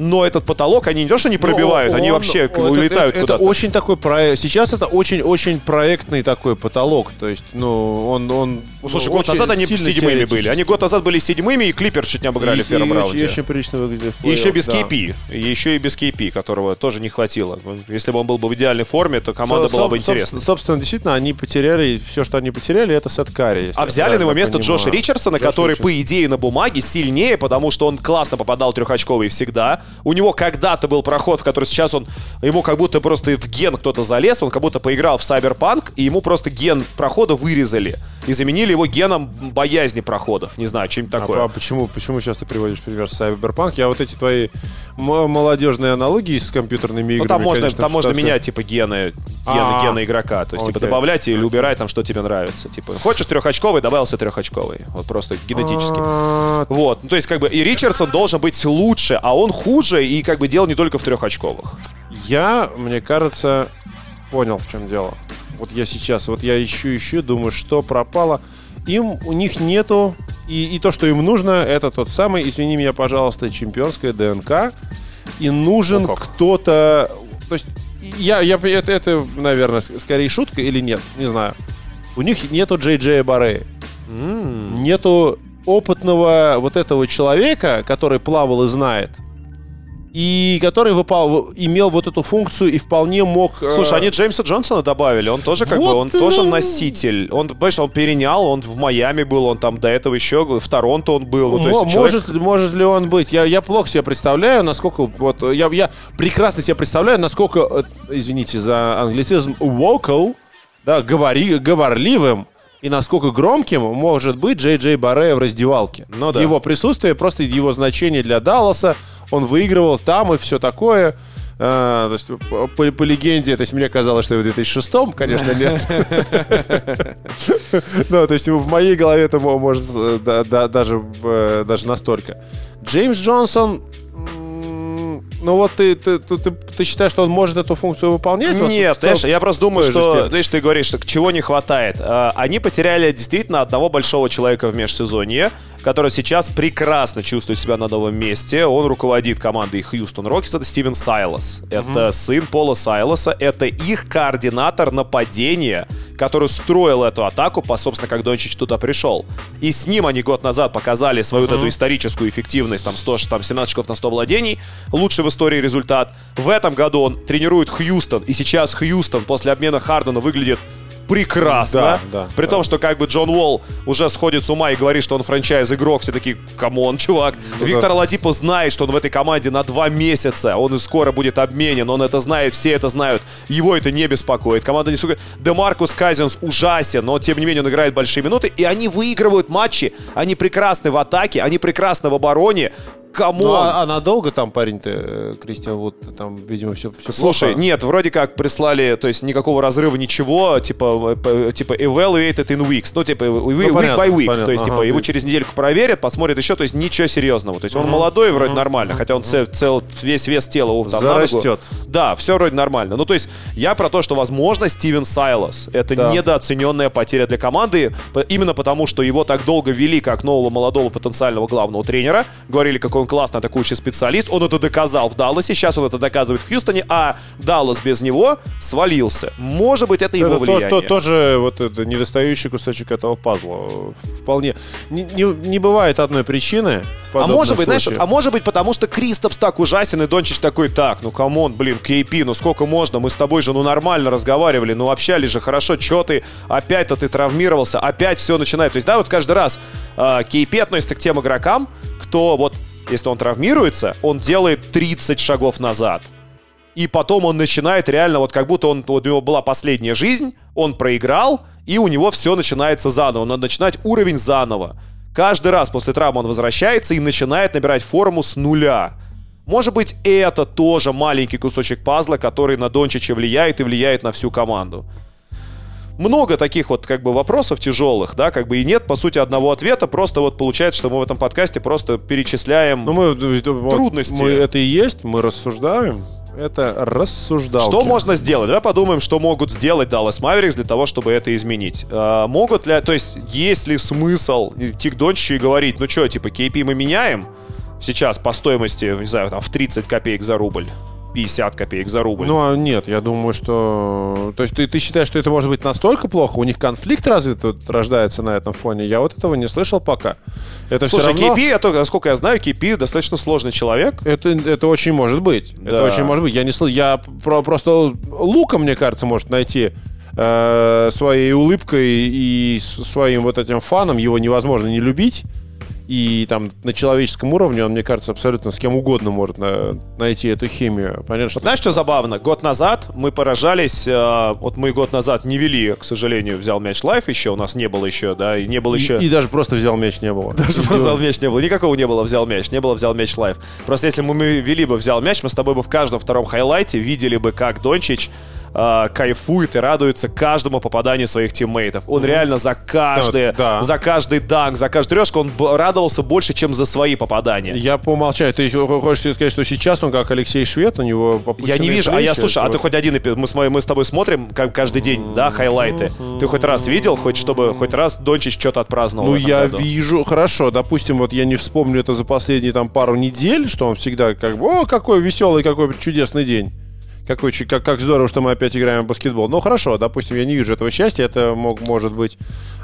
но этот потолок они не то, что не пробивают, он, они вообще он, улетают это, куда-то. Это очень такой проект. Сейчас это очень-очень проектный такой потолок. То есть, ну, он... он ну, слушай, год назад они седьмыми были. Они год назад были седьмыми, и Клипер чуть не обыграли и, в первом и, раунде. И очень прилично выглядит. И еще без да. KP. И еще и без KP, которого тоже не хватило. Если бы он был бы в идеальной форме, то команда со, была бы интересна. Собственно, действительно, они потеряли, все, что они потеряли, это Сет Карри. А взяли на его место понимаю. Джоша Ричардсона, Джош который, Ричардсон. по идее, на бумаге сильнее, потому что он классно попадал трехочковый всегда да, у него когда-то был проход, в который сейчас он, ему как будто просто в ген кто-то залез, он как будто поиграл в Cyberpunk, и ему просто ген прохода вырезали и заменили его геном боязни проходов. Не знаю, чем такое. А, а почему, почему сейчас ты приводишь пример Cyberpunk? Я вот эти твои молодежные аналогии с компьютерными играми, Ну, там можно, конечно, там можно менять, типа, гены, гены, А, гены игрока. То есть, типа, добавлять или убирать там, что тебе нравится. Типа, хочешь трехочковый, добавился трехочковый. Вот просто генетически. А, Вот, ну, то есть, как бы, и Ричардсон должен быть лучше, а он хуже, и, как бы, дело не только в трехочковых. Я, мне кажется, понял, в чем дело. Вот я сейчас, вот я ищу, ищу, думаю, что пропало. Им, у них нету, и, и то, что им нужно, это тот самый, извини меня, пожалуйста, чемпионская ДНК. И нужен как. кто-то... То есть, я, я, это, это, наверное, скорее шутка или нет, не знаю. У них нету Джей Джея Баррея. Нету опытного вот этого человека, который плавал и знает. И который выпал, имел вот эту функцию и вполне мог... э, Слушай, они Джеймса Джонсона добавили, он тоже как бы, Вот, он тоже ну, носитель. Он, понимаешь, он перенял, он в Майами был, он там до этого еще, в Торонто он был. Ну, то есть человек- может, может ли он быть? Я, я плохо себе представляю, насколько вот я, я прекрасно себе представляю, насколько, э, извините за англицизм, vocal, да, говори, говорливым и насколько громким может быть Джей Джей Баррея в раздевалке. Ну да. Его присутствие, просто его значение для Далласа, он выигрывал там и все такое. А, то есть, по, по- легенде, то есть мне казалось, что в 2006 конечно, нет. Ну, то есть в моей голове это мо- может э, да- да- даже э, даже настолько. Джеймс Джонсон, ну вот ты, ты, ты, ты- ты считаешь, что он может эту функцию выполнять? Вот Нет, что- знаешь, я просто думаю, что знаешь, ты говоришь, что чего не хватает. А, Они потеряли действительно одного большого человека в межсезонье, который сейчас прекрасно чувствует себя на новом месте. Он руководит командой Хьюстон Рокетс. Это Стивен Сайлос. Это сын Пола Сайлоса. Это их координатор нападения, который строил эту атаку, по, собственно, как Дончич туда пришел. И с ним они год назад показали свою вот эту историческую эффективность, там, 100, там 17 очков на 100 владений, лучший в истории результат. В этом году он тренирует Хьюстон, и сейчас Хьюстон после обмена Хардена выглядит прекрасно. Да, да, При да. том, что как бы Джон Уолл уже сходит с ума и говорит, что он franchise -игрок, все такие, come on, чувак. Виктор Оладипо знает, что он в этой команде на два месяца, он и скоро будет обменен, он это знает, все это знают, его это не беспокоит. Команда не сука. Демаркус Казинс ужасен, но тем не менее он играет большие минуты, и они выигрывают матчи, они прекрасны в атаке, они прекрасны в обороне. Come on! Ну, а, а надолго там парень-то, э, Кристиан, вот там, видимо, все, все Слушай, нет, вроде как прислали, то есть никакого разрыва, ничего, типа, э, типа evaluated in weeks, ну, типа, we- week понятно, by week, понятно, то есть, типа, ага. его через недельку проверят, посмотрят еще, то есть ничего серьезного, то есть он молодой, вроде нормально, хотя он цел, цел- весь вес тела там. Зарастет. Да, все вроде нормально. Ну, то есть, я про то, что, возможно, Стивен Сайлос — это Да. недооцененная потеря для команды, именно потому, что его так долго вели как нового молодого потенциального главного тренера, говорили, какой он классный атакующий специалист, он это доказал в Далласе, сейчас он это доказывает в Хьюстоне, а Даллас без него свалился. Может быть, это его Это то- влияние. то- тоже вот это недостающий кусочек этого пазла. Вполне. Не, не- не бывает одной причины. А может быть, знаешь, случае. а может быть, потому что Кристапс так ужасен, и Дончич такой, так, ну come on, блин, KP, ну сколько можно, мы с тобой же, ну нормально разговаривали, ну общались же хорошо, чё ты, опять-то ты травмировался, опять все начинает. То есть, да, вот каждый раз э, KP относится к тем игрокам, кто вот, если он травмируется, он делает 30 шагов назад. И потом он начинает реально, вот как будто он, вот у него была последняя жизнь, он проиграл, и у него все начинается заново. Надо начинать уровень заново. Каждый раз после травмы он возвращается и начинает набирать форму с нуля. Может быть, это тоже маленький кусочек пазла, который на Дончича влияет и влияет на всю команду. Много таких вот как бы вопросов тяжелых, да, как бы и нет, по сути, одного ответа. Просто вот получается, что мы в этом подкасте просто перечисляем Ну, мы, вот Трудности. Мы, это и есть, мы рассуждаем. Это рассуждалки. Что можно сделать? Давай подумаем, что могут сделать Dallas Mavericks для того, чтобы это изменить. А, могут ли, то есть, есть ли смысл идти к Дончичу и говорить, ну что, типа, KP мы меняем сейчас по стоимости, не знаю, там, в 30 копеек за рубль, 50 копеек за рубль. Ну, а нет, я думаю, что... То есть ты, ты считаешь, что это может быть настолько плохо? У них конфликт разве тут рождается на этом фоне? Я вот этого не слышал пока. Это Слушай, все равно... KP, это, насколько я знаю, KP достаточно сложный человек. Это, это очень может быть. Да. Это очень может быть. Я не сл... Я про- просто Лука, мне кажется, может найти э, своей улыбкой и своим вот этим фаном. Его невозможно не любить. И там на человеческом уровне он, мне кажется, абсолютно с кем угодно может на- найти эту химию. Понятно, что Знаешь, что забавно? Год назад мы поражались, э, вот мы год назад не вели, к сожалению, взял мяч live еще, у нас не было еще, да, и не было и, еще... и даже просто взял мяч не было. Даже про взял мяч не было. Никакого не было взял мяч. Не было взял мяч live. Просто если бы мы вели бы взял мяч, мы с тобой бы в каждом втором хайлайте видели бы, как Дончич э, кайфует и радуется каждому попаданию своих тиммейтов. Он реально за каждый, Да, да. за каждый данк, за каждую трешку он радовался больше, чем за свои попадания. Я по умолчанию. Ты хочешь сказать, что сейчас он как Алексей Швед, у него Я не вижу, а я плечи, слушай, а ты хоть один мы с, мы с тобой смотрим как каждый день, да, хайлайты. Ты хоть раз видел, хоть чтобы хоть раз Дончич что-то отпраздновал? Ну, я году? вижу, хорошо, допустим, вот я не вспомню это за последние там пару недель, что он всегда как бы, о, какой веселый, какой чудесный день. Какой, чу- как, как здорово, что мы опять играем в баскетбол. Ну, хорошо, допустим, я не вижу этого счастья, это мог, может быть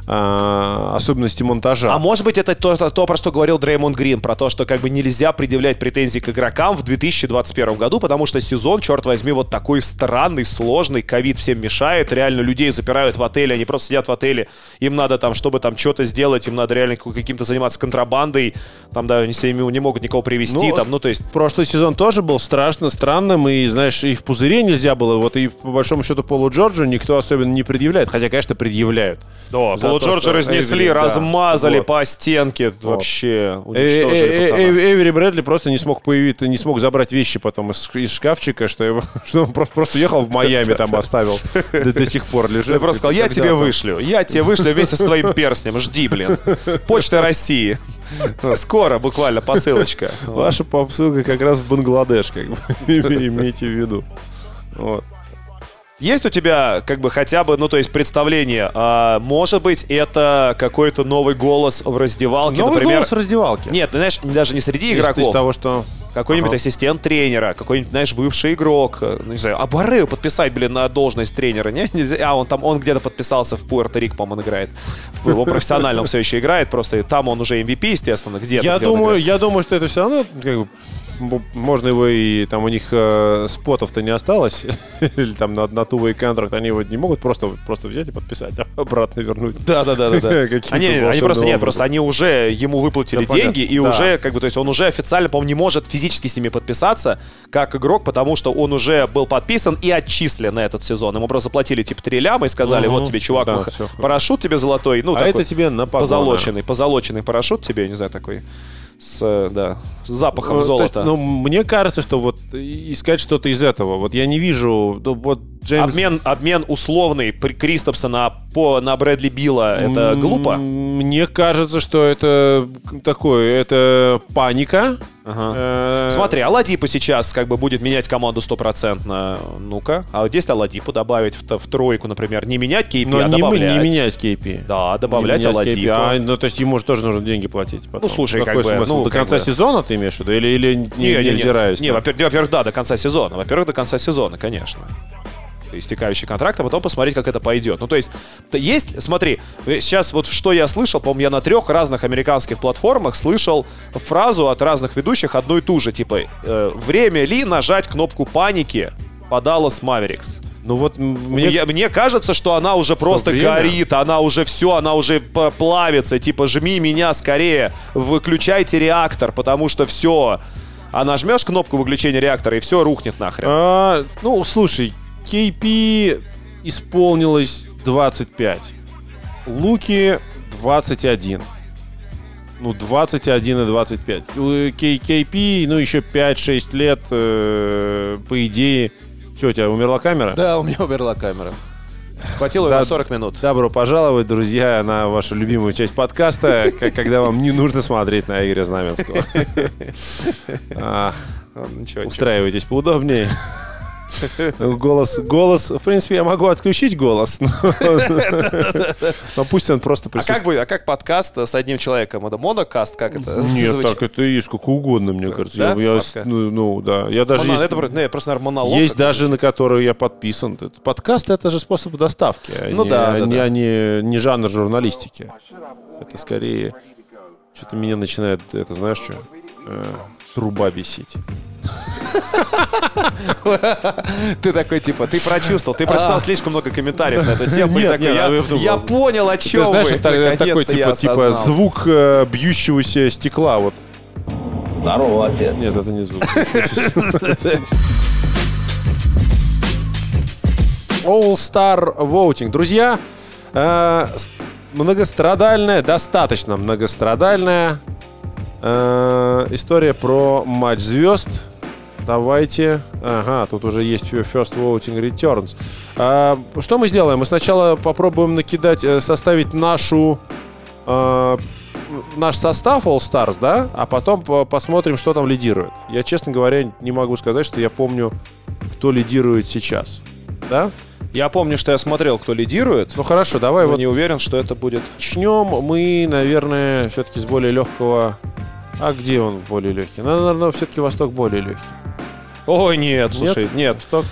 а, особенности монтажа. А может быть, это то, то, то, про что говорил Дреймонд Грин, про то, что как бы нельзя предъявлять претензии к игрокам в 2021 году, потому что сезон, черт возьми, вот такой странный, сложный, ковид всем мешает, реально людей запирают в отеле, они просто сидят в отеле, им надо там, чтобы там что-то сделать, им надо реально ка- каким-то заниматься контрабандой, там, да, они не могут никого привести, Ну, там, ну, то есть... Прошлый сезон тоже был страшно странным, и, знаешь, и в пузыре нельзя было, вот и по большому счету Полу Джорджу никто особенно не предъявляет, хотя, конечно, предъявляют. Да, Полу то, Джорджа разнесли, Эйвери, да, размазали вот. по стенке, вообще Э, уничтожили э, э, Эвери Брэдли просто не смог появиться, не смог забрать вещи потом из, из шкафчика, что, его, что он просто, просто ехал в Майами, там оставил, до, до сих пор лежит. Я просто сказал, я тебе вышлю. Я тебе вышлю вместе с твоим перстнем. Жди, блин. Почта России. Скоро буквально посылочка. Ваша посылка как раз в Бангладеш, как бы, имейте в виду. Вот. Есть у тебя, как бы, хотя бы, ну, то есть, представление, а, может быть, это какой-то новый голос в раздевалке, Новый например... голос в раздевалке. Нет, ты знаешь, даже не среди Из- игроков. Из того, что... Какой-нибудь Ага. ассистент тренера, какой-нибудь, знаешь, бывший игрок, ну, не знаю, а Баррею подписать, блин, на должность тренера, не? Нельзя. А, он там, он где-то подписался в Пуэрто-Рик, по-моему, он играет. В- Он профессионально он все еще играет, просто там он уже MVP, естественно, где-то. Я думаю, я думаю, что это все равно как бы, можно его и там у них э, спотов-то не осталось или там на, на тувый контракт они его не могут просто просто взять и подписать, а обратно вернуть. Да, да, да, да, Они, они просто нет, просто они уже ему выплатили Да, понятно. деньги и Да. уже как бы, то есть он уже официально, по-моему, не может физически с ними подписаться как игрок, потому что он уже был подписан и отчислен на этот сезон. Ему просто заплатили типа 3 ляма и сказали, Мгм. вот тебе, чувак, Да, всё. парашют тебе золотой, ну а такой это тебе на погоны. позолоченный, позолоченный парашют тебе, не знаю, такой с, э, да, с запахом Ну, то есть, золота. ну, мне кажется, что вот искать что-то из этого. Вот я не вижу. ну, вот Джеймс Обмен, обмен условный при- Кристопсона по, на Брэдли Билла, это глупо? Мне кажется, что это такое, это паника. Э, Смотри, Аладипу сейчас как бы будет менять команду стопроцентно. Ну-ка, а вот здесь Аладипу добавить в, в тройку, например, не менять KP, но а не, добавлять. не менять KP. Да, добавлять Не Аладипу. А, ну, то есть ему же тоже нужно деньги платить. потом. Ну, слушай, Какой как бы, смысл? ну, До конца бы- сезона ты имеешь в виду? Или, или не, не, не, не, да? во-первых, во-первых, да, до конца сезона. Во-первых, до конца сезона, конечно. Истекающий контракт, а потом посмотреть, как это пойдет. Ну, то есть, т- есть, смотри, э, сейчас вот что я слышал, по-моему, я на трех разных американских платформах слышал фразу от разных ведущих одну и ту же, типа, э, время ли нажать кнопку паники по Dallas Mavericks? Ну вот Мне, мне... мне кажется, что она уже просто время? горит, она уже все, она уже плавится. Типа, жми меня скорее, выключайте реактор, потому что все. А нажмешь кнопку выключения реактора, и все рухнет нахрен. А, ну, слушай, KP исполнилось 25. Луки 21. Ну, 21 и 25. У К- KP, ну, еще 5-6 лет, э, по идее... Что, у тебя умерла камера? Да, у меня умерла камера. Хватило Да. на 40 минут. Добро пожаловать, друзья, на вашу любимую часть подкаста, когда вам не нужно смотреть на Игоря Знаменского. А. Устраивайтесь поудобнее. Ну, Голос, голос, в принципе, я могу отключить голос, но, но пусть он просто А как, присутствует. будет, а как подкаст с одним человеком? Это монокаст? Как это Нет, звучит? так это и есть сколько угодно, мне кажется. Да? Я- ну, ну, да, я даже есть, это, не, просто, наверное, монолог. есть даже на которые я подписан. Подкаст это же способ доставки, а Ну да, а да, а не жанр журналистики. Это скорее что-то меня начинает, это знаешь что, Э, труба бесить. Ты такой, типа, ты прочувствовал, ты прочитал слишком много комментариев на эту тему. нет, я- понял, о чем вы. такой типа, типа звук э, бьющегося стекла. Вот. Здорово, отец. Нет, это не звук. All Star Voting. Друзья, э, многострадальная, достаточно многострадальная э, история про матч звезд. Давайте. Ага, тут уже есть First Voting Returns. А, что мы сделаем? Мы сначала попробуем накидать, э, составить нашу э, наш состав All Stars, да, а потом по- посмотрим, что там лидирует. Я, честно говоря, не могу сказать, что я помню, кто лидирует сейчас. Да? Я помню, что я смотрел, кто лидирует. Ну хорошо, давай но вот не уверен, что это будет. начнем мы, наверное, все-таки с более легкого. А где он более легкий? Наверное, все-таки Восток более легкий. Ой, нет, слушай, нет. Восток?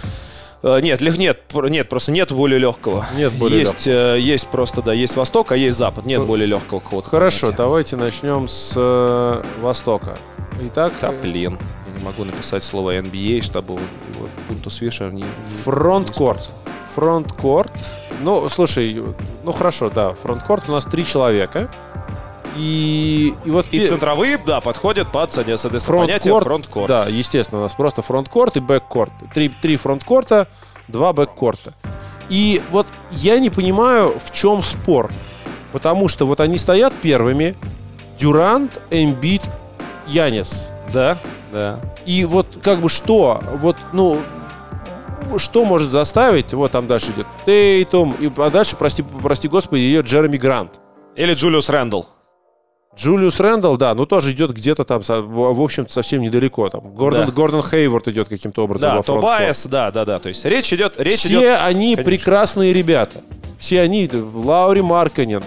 Э, Нет, лег- нет, нет, просто нет более легкого. Нет более есть, э, есть просто, да, есть Восток, а есть Запад. Нет Ну, более легкого хода. Хорошо, давайте начнем с э, Востока. Итак, Да, блин. Я не могу написать слово NBA, чтобы его Punto Switcher не... Фронткорт. Фронткорт. Ну, слушай, ну хорошо, да, фронткорт у нас три человека. И, и вот И пе- центровые, да, подходят под, соответственно, понятие фронткорт, фронткорт. Да, естественно, у нас просто фронткорт и бэккорт. Три, три фронткорта, два бэккорта. И вот я не понимаю, в чем спор. Потому что вот они стоят первыми. Дюрант, Эмбит, Янис. Да, да. И вот как бы что? Вот, ну, что может заставить? Вот там дальше идет Тейтум, и, а дальше, прости, прости господи, идет Джереми Грант. Или Джулиус Рэндалл. Джулиус Рэндалл, да, ну тоже идет где-то там, в общем-то, совсем недалеко. Там. Гордон, Да. Гордон Хейворд идет каким-то образом Да, во фронт. Тобайес, да, да, да. То есть речь идет, речь Все идет... они Конечно. прекрасные ребята. Все они, Лаури Марканен,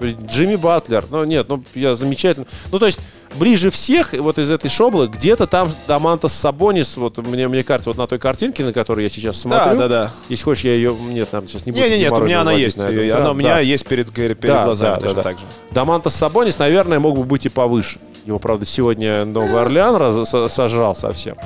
Джимми Батлер. Ну, нет, ну, я замечательно. Ну, то есть, ближе всех вот из этой шоблы где-то там Дамантас Сабонис, вот мне, мне кажется, вот на той картинке, на которой я сейчас Да, смотрю. да, да. Если хочешь, я ее... Нет, там сейчас не буду. Не, не, нет, у меня она есть. Она у меня Да. есть перед, перед Да, глазами да, точно да, да. так же. Дамантас Сабонис, наверное, мог бы быть и повыше. Его, правда, сегодня Новый Орлеан сожрал совсем.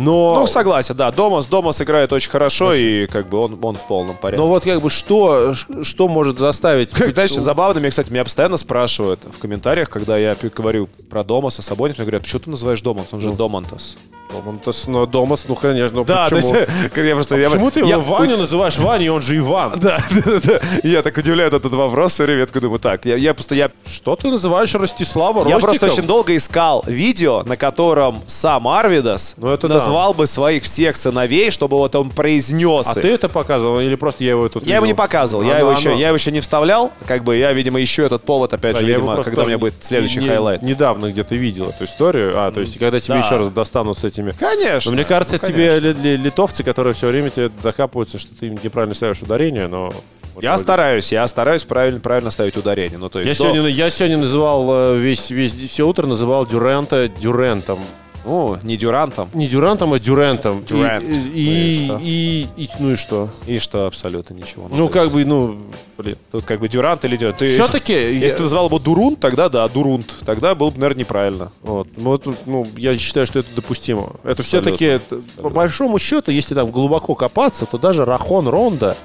Но... Ну, согласен, да. Домас, Домас играет очень хорошо, и как бы он, он в полном порядке. но вот как бы что, что может заставить... Как, знаешь, забавно, меня, кстати, меня постоянно спрашивают в комментариях, когда я говорю про Домаса, Сабонис, мне говорят, почему ты называешь Домас? Он же Домантас. Домантас, ну, Домас, ну, конечно, ну, Да, почему? есть, я просто... А я- почему ты я его Ваню называешь Ваней, он же Иван? Да, да, да. Я так удивляю этот вопрос все время. Я думаю, так, я, я просто, я, Что ты называешь Ростислава я Ростиком? просто очень долго искал видео, на котором сам Арвидас Ну, это да. Назвал бы своих всех сыновей, чтобы вот он произнес А их. ты это показывал или просто я его тут Я его не видел? показывал, я его, еще, я его еще не вставлял. Как бы я, видимо, ищу этот повод, опять Да, же, видимо, когда у меня будет следующий не- хайлайт. Недавно где-то видел эту историю. А, то есть, когда тебе Да. еще раз достанут с этими... Конечно. Но мне кажется, ну, тебе конечно. ли- литовцы, которые все время тебе докапываются, что ты неправильно ставишь ударение, но... вот Я вроде- стараюсь, я стараюсь правильно, правильно ставить ударение. Ну, то есть, Я до- сегодня, я сегодня называл э, весь, весь все утро называл Дюрента Дюрентом. Ну, не Дюрантом. Не Дюрантом, а Дюрентом. Дюрант. И, и, И что? и, и- ну и что? И что абсолютно ничего. Ну, то как есть, бы, ну, блин. Тут как бы Дюрант или Дюрант. Все-таки... Если, если ты назвал его Дурунт, тогда да, Дурунт. Тогда был бы, наверное, неправильно. Вот, ну, вот, ну, я считаю, что это допустимо. Это все-таки, по большому счету, если там глубоко копаться, то даже Рахон Ронда,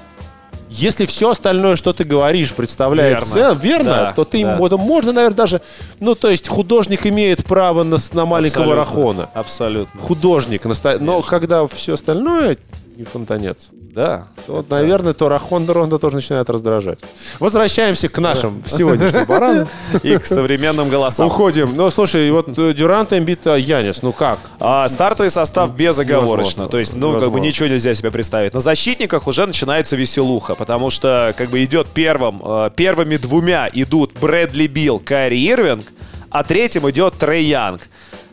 если все остальное, что ты говоришь, представляет Верно. цел, верно, Да, то ты да. это можно, наверное, даже, ну, то есть художник имеет право на, на маленького Абсолютно. Рахона. Абсолютно. Художник, наста- но когда все остальное не фонтанец, Да. вот, наверное, то Рахон Ронда тоже начинает раздражать. Возвращаемся к нашим сегодняшним баранам. И к современным голосам. Уходим. Ну, слушай, вот э, Дюрант, Эмбит, а Янис, ну как? А, стартовый состав безоговорочно. Невозможно. То есть, ну, как бы Невозможно. ничего нельзя себе представить. На защитниках уже начинается веселуха, потому что, как бы, идет первым, э, первыми двумя идут Брэдли Билл, Кайри Ирвинг, а третьим идет Трей Янг.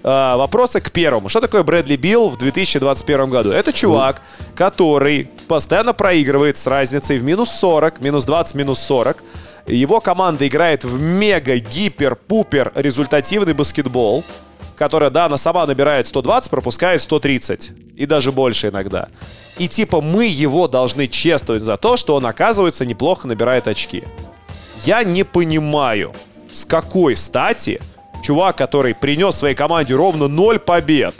Э, вопросы к первому. Что такое Брэдли Билл в 2021 году? Это чувак, который постоянно проигрывает с разницей в минус 40, минус 20, минус 40. Его команда играет в мега-гипер-пупер результативный баскетбол которая, да, она сама набирает 120, пропускает 130. И даже больше иногда. И типа мы его должны чествовать за то, что он, оказывается, неплохо набирает очки. Я не понимаю, с какой стати чувак, который принес своей команде ровно 0 побед,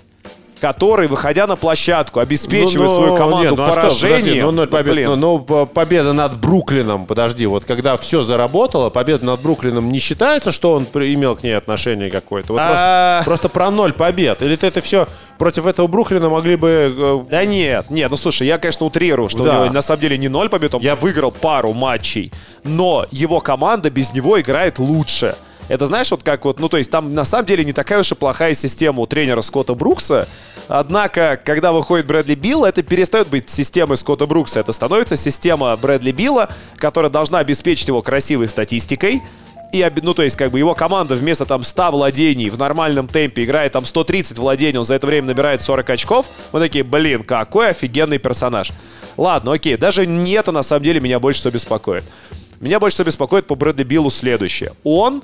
который, выходя на площадку, обеспечивает Ну, ну, свою команду нет, ну, а что, подожди, поражением. ну, ноль побед. блин. Ну, ну, по- победа над Бруклином, подожди, вот когда все заработало, победа над Бруклином не считается, что он имел к ней отношение какое-то? Вот А. просто, просто про ноль побед. Или ты это все против этого Бруклина могли бы... э, Да нет, нет, ну слушай, я, конечно, утрирую, что Да. у него на самом деле не ноль побед, он Я- выиграл пару матчей, но его команда без него играет лучше. Это знаешь, вот как вот, ну то есть там на самом деле не такая уж и плохая система у тренера Скотта Брукса, однако, когда выходит Брэдли Билл, это перестает быть системой Скотта Брукса, это становится система Брэдли Билла, которая должна обеспечить его красивой статистикой, и, ну, то есть, как бы его команда вместо там 100 владений в нормальном темпе играет там 130 владений, он за это время набирает 40 очков. Мы такие, блин, какой офигенный персонаж. Ладно, окей, даже не это на самом деле меня больше всего беспокоит. Меня больше всего беспокоит по Брэдли Биллу следующее. Он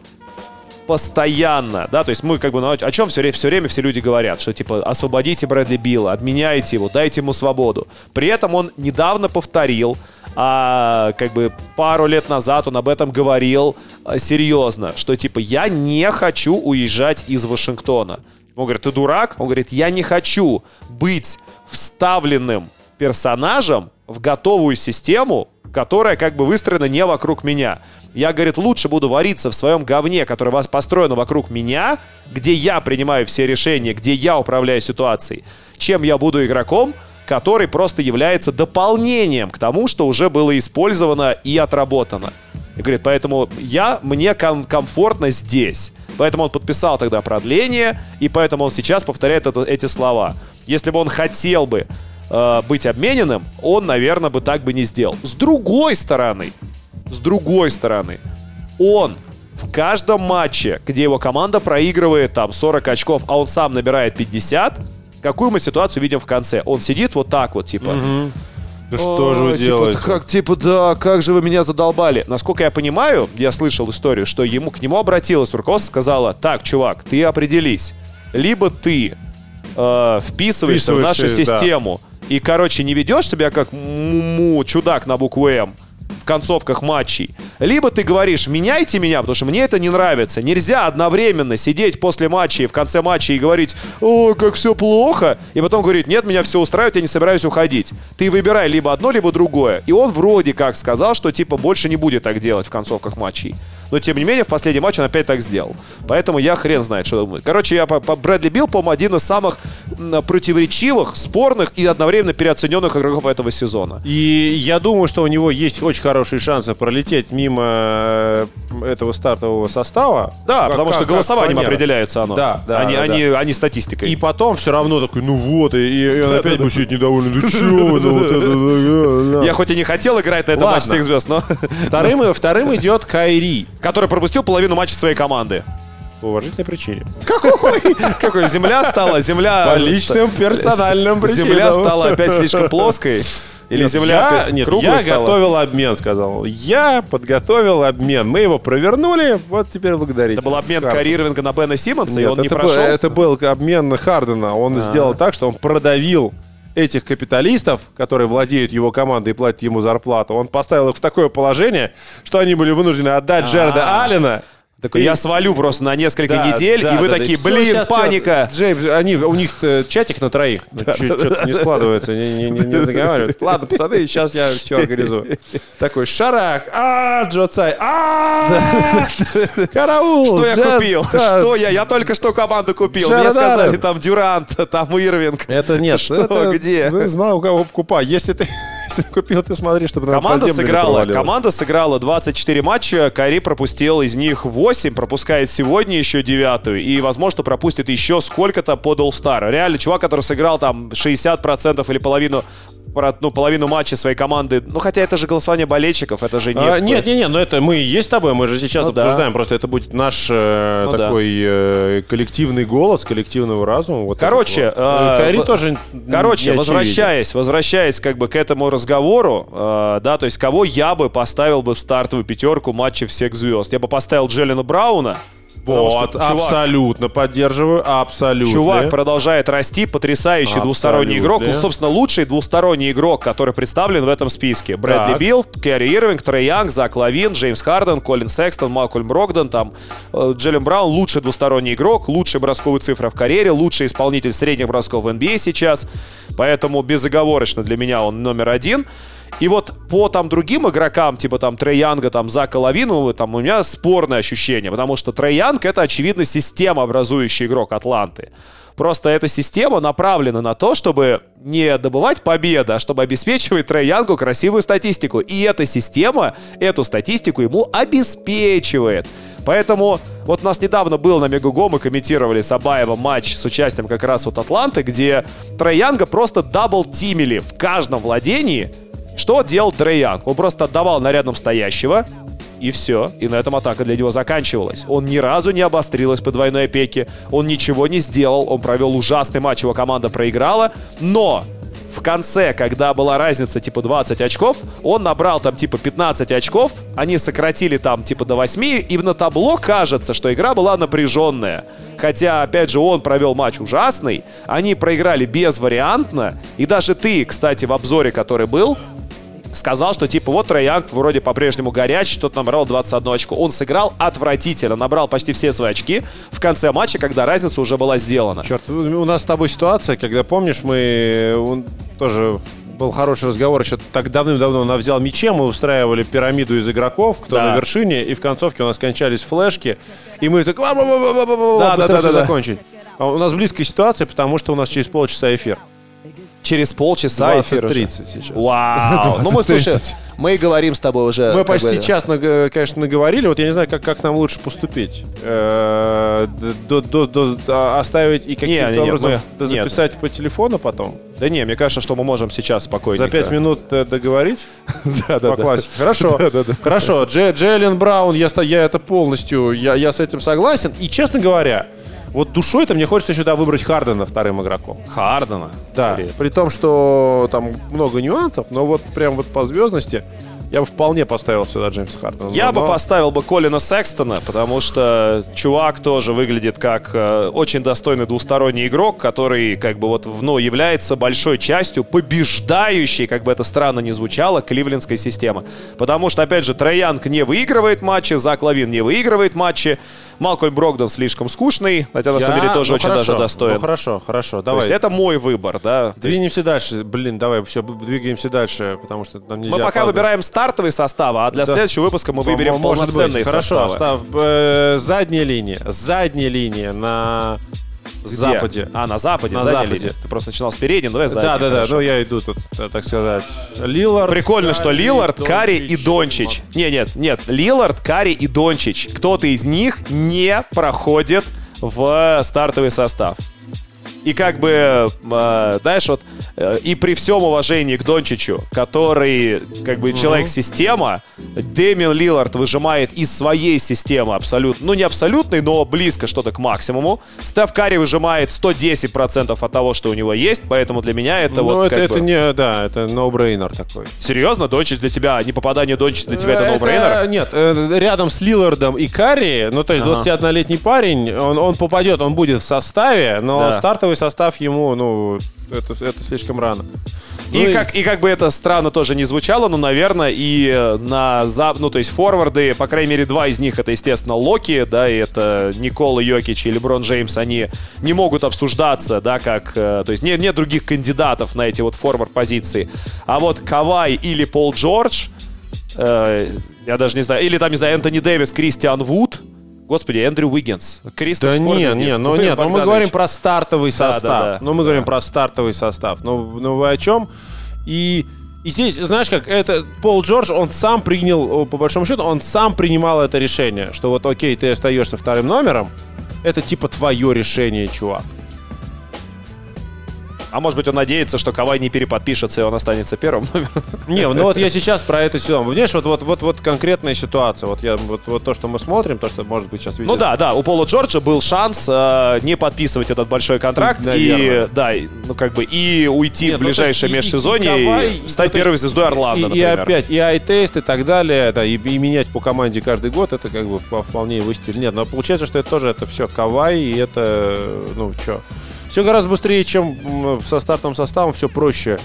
постоянно, да, то есть мы как бы, ну, о чем все, все время все люди говорят, что типа освободите Брэдли Билла, обменяйте его, дайте ему свободу. При этом он недавно повторил, а как бы пару лет назад он об этом говорил а, серьезно, что типа я не хочу уезжать из Вашингтона. Он говорит, ты дурак? Он говорит, я не хочу быть вставленным персонажем в готовую систему, которая как бы выстроена не вокруг меня. Я, говорит, лучше буду вариться в своем говне, которое вас построено вокруг меня, где я принимаю все решения, где я управляю ситуацией, чем я буду игроком, который просто является дополнением к тому, что уже было использовано и отработано. И говорит, поэтому я, мне ком- комфортно здесь. Поэтому он подписал тогда продление, и поэтому он сейчас повторяет это- эти слова. Если бы он хотел бы э, быть обмененным, он, наверное, бы так бы не сделал. С другой стороны, с другой стороны, он в каждом матче, где его команда проигрывает там 40 очков, а он сам набирает 50, какую мы ситуацию видим в конце? Он сидит вот так вот, типа... Да что же вы «Ой, типа, делаете? как, типа, да, как же вы меня задолбали. Насколько я понимаю, я слышал историю, что ему к нему обратилась руководство, сказала, так, чувак, ты определись. Либо ты э, вписываешься в нашу Вписываешься, да. И, короче, не ведешь себя как му чудак на букву М концовках матчей. Либо ты говоришь, меняйте меня, потому что мне это не нравится. Нельзя одновременно сидеть после матча и в конце матча и говорить, о, как все плохо, и потом говорить, нет, меня все устраивает, я не собираюсь уходить. Ты выбирай либо одно, либо другое. И он вроде как сказал, что типа больше не будет так делать в концовках матчей. Но тем не менее, в последний матч он опять так сделал. Поэтому я хрен знает, что думаю. Короче, я по, по Брэдли Билл, по-моему, один из самых противоречивых, спорных и одновременно переоцененных игроков этого сезона. И я думаю, что у него есть очень хорошие шансы пролететь мимо э, этого стартового состава. Да, Как- потому что как- как голосованием фанера. определяется оно. Да, да, Они, да, они, они статистикой. И потом все равно такой, ну вот, и, и он опять будет сидеть недовольный. Да вы, ну да, да, да». Я хоть и не хотел играть на этом матче всех звезд, но... Вторым, вторым идет Кайри. Который пропустил половину матча своей команды. По уважительной причине. Какой? Земля стала, земля... По личным персональным Земля причинам. стала опять слишком плоской? Или Нет, земля я, опять нет, круглой я стала? готовил обмен, сказал. Я подготовил обмен. Мы его провернули, вот теперь благодарите. Это был обмен Хардена. Карри Ирвинга на Бена Симмонса, и Нет, он не это, прошел? был, это был обмен Хардена. Он А. сделал так, что он продавил этих капиталистов, которые владеют его командой и платят ему зарплату, он поставил их в такое положение, что они были вынуждены отдать Джареда А. Аллена. Такой, И- я свалю просто на несколько Да, недель, да, и вы да, да. такие, Всё, блин, всё. паника. Джеймс, они, у них чатик на троих. Что-то не складывается, не, не, не, не заговаривают. Ладно, пацаны, сейчас я все организую. Такой, шарах, а Джо Цай, а караул. Что я купил? да. Что я? Я только что команду купил. Мне сказали, там Дюрант, там Ирвинг. Это нет. Что, где? Ну, знаю, у кого покупать. Если ты, ты купил, ты смотри, чтобы там Команда сыграла, команда сыграла 24 матча, Кари пропустил из них 8, пропускает сегодня еще девятую, и, возможно, пропустит еще сколько-то под All-Star. Реально, чувак, который сыграл там 60% или половину ну, половину матча своей команды. Ну, хотя это же голосование болельщиков, это же не... А, нет, нет, нет, но это мы и есть с тобой, мы же сейчас Ну да. обсуждаем, просто это будет наш э, Ну да. такой э, коллективный голос, коллективного разума. Вот Короче, вот. э, Кайри в- тоже Короче, возвращаясь, возвращаясь как бы к этому разговору, э, да, то есть кого я бы поставил бы в стартовую пятерку матча всех звезд? Я бы поставил Джеллена Брауна, Потому что Вот, чувак- абсолютно поддерживаю, абсолютно. Чувак продолжает расти, потрясающий Абсолютно. двусторонний игрок. Ну, собственно, лучший двусторонний игрок, который представлен в этом списке. Брэдли Так. Билл, Керри Ирвинг, Трей Янг, Зак Лавин, Джеймс Харден, Колин Секстон, Малкольм Брогдон, там, э, Джеллен Браун, лучший двусторонний игрок, лучший бросковый цифра в карьере, лучший исполнитель средних бросков в NBA сейчас. Поэтому безоговорочно для меня он номер один. И вот по там другим игрокам, типа там Трей Янга, там Зака Лавину, там у меня спорное ощущение, потому что Трей Янг это, очевидно, система, образующий игрок Атланты. Просто эта система направлена на то, чтобы не добывать победы, а чтобы обеспечивать Трей Янгу красивую статистику. И эта система эту статистику ему обеспечивает. Поэтому вот у нас недавно был на Мегаго, мы комментировали с Абаевым матч с участием как раз вот Атланты, где Трей Янга просто дабл-тимили в каждом владении. Что делал Трей Янг? Он просто отдавал на рядом стоящего, и все. И на этом атака для него заканчивалась. Он ни разу не обострилась по двойной опеке. Он ничего не сделал. Он провел ужасный матч, его команда проиграла. Но в конце, когда была разница типа 20 очков, он набрал там типа 15 очков, они сократили там типа до 8, и на табло кажется, что игра была напряженная. Хотя, опять же, он провел матч ужасный, они проиграли безвариантно, и даже ты, кстати, в обзоре, который был, сказал, что типа вот Трей Янг вроде по-прежнему горячий, тот набрал 21 очко. Он сыграл отвратительно, набрал почти все свои очки в конце матча, когда разница уже была сделана. Черт, у нас с тобой ситуация, когда, помнишь, мы он тоже был хороший разговор еще так давным-давно. Он взял мяче, мы устраивали пирамиду из игроков, кто Да. на вершине, и в концовке у нас кончались флешки, и мы так да, да, да, да, закончить. У нас близкая ситуация, потому что у нас через полчаса эфир. Через полчаса эфир уже. 20-30 сейчас. Вау. Ну мы, слушай, 20-30. мы говорим с тобой уже... Мы почти бы- час, наг- конечно, наговорили. Вот я не знаю, как, как нам лучше поступить. Э, до- до- до- до- оставить и каким-то образом мы- да нет. записать по телефону потом. Да не, мне кажется, что мы можем сейчас спокойненько. За пять минут э, договорить? Да, да, По да. классике. Хорошо. Хорошо. Дже- Джейлен Браун, я, это полностью, я с этим согласен. И, честно говоря, вот душой-то мне хочется сюда выбрать Хардена вторым игроком. Хардена. Да. Блин. При том, что там много нюансов, но вот прям вот по звездности я бы вполне поставил сюда Джеймса Хардена. Я Но- бы поставил бы Колина Секстона, потому что чувак тоже выглядит как э, очень достойный двусторонний игрок, который как бы вот ну, является большой частью побеждающей, как бы это странно ни звучало, кливлендской системы. Потому что, опять же, Троянг не выигрывает матчи, Зак Лавин не выигрывает матчи, Малкольм Брогдон слишком скучный, хотя на самом деле тоже ну, очень хорошо, даже достоин. Ну, хорошо, хорошо, То давай. есть это мой выбор, да. То Двинемся дальше. Блин, давай, все, двигаемся дальше, потому что нам нельзя мы пока опаздывать. выбираем стартовый состав, а для Да. следующего выпуска мы выберем может быть. полноценные Хорошо, составы. став, э, задняя линия. Задняя линия на Где? западе. А, на западе, На задняя западе. Ты просто начинал с передней, давай задняя. Да, да, да. Ну, я иду тут, э, так сказать. Лилард. Прикольно, что Карри, Лилард, Карри и Дончич. Дончич. Не, нет, нет. Лилард, Карри и Дончич. Кто-то из них не проходит в стартовый состав. И как бы, э, знаешь, вот, э, и при всем уважении к Дончичу, который, как бы, человек-система, Дэмин Лилард выжимает из своей системы абсолютно, ну, не абсолютной, но близко что-то к максимуму. Стеф Карри выжимает 110% от того, что у него есть, поэтому для меня это Ну, вот это, это бы- не, да, это no-brainer такой. Серьезно, Дончич для тебя, не попадание Дончича для тебя это ноу-брейнер? Нет, э, рядом с Лилардом и Карри, ну, то есть 21-летний парень, он, он попадет, он будет в составе, но Да. стартовый состав ему, ну, это, это слишком рано. Ну И, как, и как бы это странно тоже не звучало, но, наверное, и на зап... ну, то есть форварды, по крайней мере, два из них, это, естественно, Локи, да, и это Никола Йокич и Леброн Джеймс, они не могут обсуждаться, да, как, э, то есть нет, нет других кандидатов на эти вот форвард позиции. А вот Кавай или Пол Джордж, э, я даже не знаю, или там, не знаю, Энтони Дэвис, Кристиан Вуд, Господи, Эндрю Уиггинс. Кристоф Да не, не, ну нет, ну мы говорим про стартовый Да, состав. да, да. Ну мы говорим про стартовый состав. Ну, ну вы о чем? И, и здесь, знаешь как, это Пол Джордж, он сам принял, по большому счету, он сам принимал это решение, что вот окей, ты остаешься вторым номером, это типа твое решение, чувак. А может быть, он надеется, что Кавай не переподпишется, и он останется первым номером? Не, ну вот я сейчас про это сезон. Понимаешь, вот, вот, вот, вот конкретная ситуация. Вот, я, вот, вот то, что мы смотрим, то, что, может быть, сейчас видим. Ну да, да, у Пола Джорджа был шанс э, не подписывать этот большой контракт Наверное. и, да, и, ну как бы и уйти Нет, в ну, ближайшее то есть и- и межсезонье и, Кавай, стать ну, первой звездой Орландо, и, и например. опять, и ай-тест и так далее, да, и, и менять по команде каждый год, это как бы по- вполне его стиль. Нет, но получается, что это тоже это все Кавай, и это, ну, что, все гораздо быстрее, чем со стартовым составом, все проще,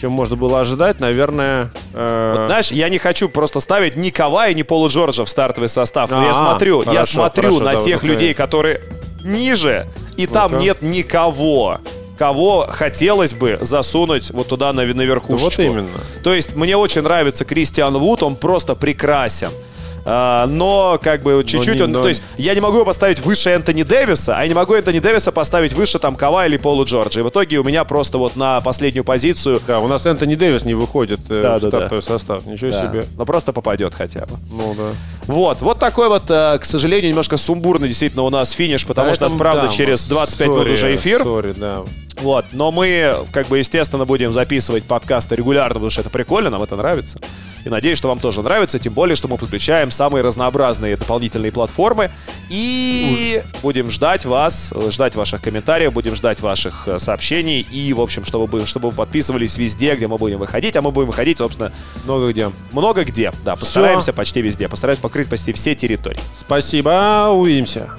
чем можно было ожидать, наверное. э, Вот, знаешь, я не хочу просто ставить ни Кавая, ни Пола Джорджа в стартовый состав. Но я А, смотрю, я хорошо, смотрю хорошо, на да, тех вот людей, которые ниже, и там Ну-ка. нет никого, кого хотелось бы засунуть вот туда на, наверху. Вот именно. То есть мне очень нравится Кристиан Вуд, он просто прекрасен. А, но как бы чуть-чуть он... но- То есть я не могу его поставить выше Энтони Дэвиса, а я не могу Энтони Дэвиса поставить выше там Кава или Пола Джорджа. И в итоге у меня просто вот на последнюю позицию... Да, у нас Энтони Дэвис не выходит э, Да, в да, да. стартовый состав. Ничего Да, себе. но просто попадет хотя бы. Ну да. Вот, вот такой вот, э, к сожалению, немножко сумбурный действительно у нас финиш, потому что, Поэтому, правда, да, через мы- 25 минут сори, уже эфир. сори, да. Вот, но мы, как бы, естественно, будем записывать подкасты регулярно, потому что это прикольно, нам это нравится. И надеюсь, что вам тоже нравится, тем более, что мы подключаем самые разнообразные дополнительные платформы. И будем ждать вас, ждать ваших комментариев, будем ждать ваших э, сообщений. И, в общем, чтобы, вы- чтобы вы подписывались везде, где мы будем выходить. А мы будем выходить, собственно, Много где. много где. Да, постараемся почти везде. Постараемся покрыть почти все территории. Спасибо, увидимся.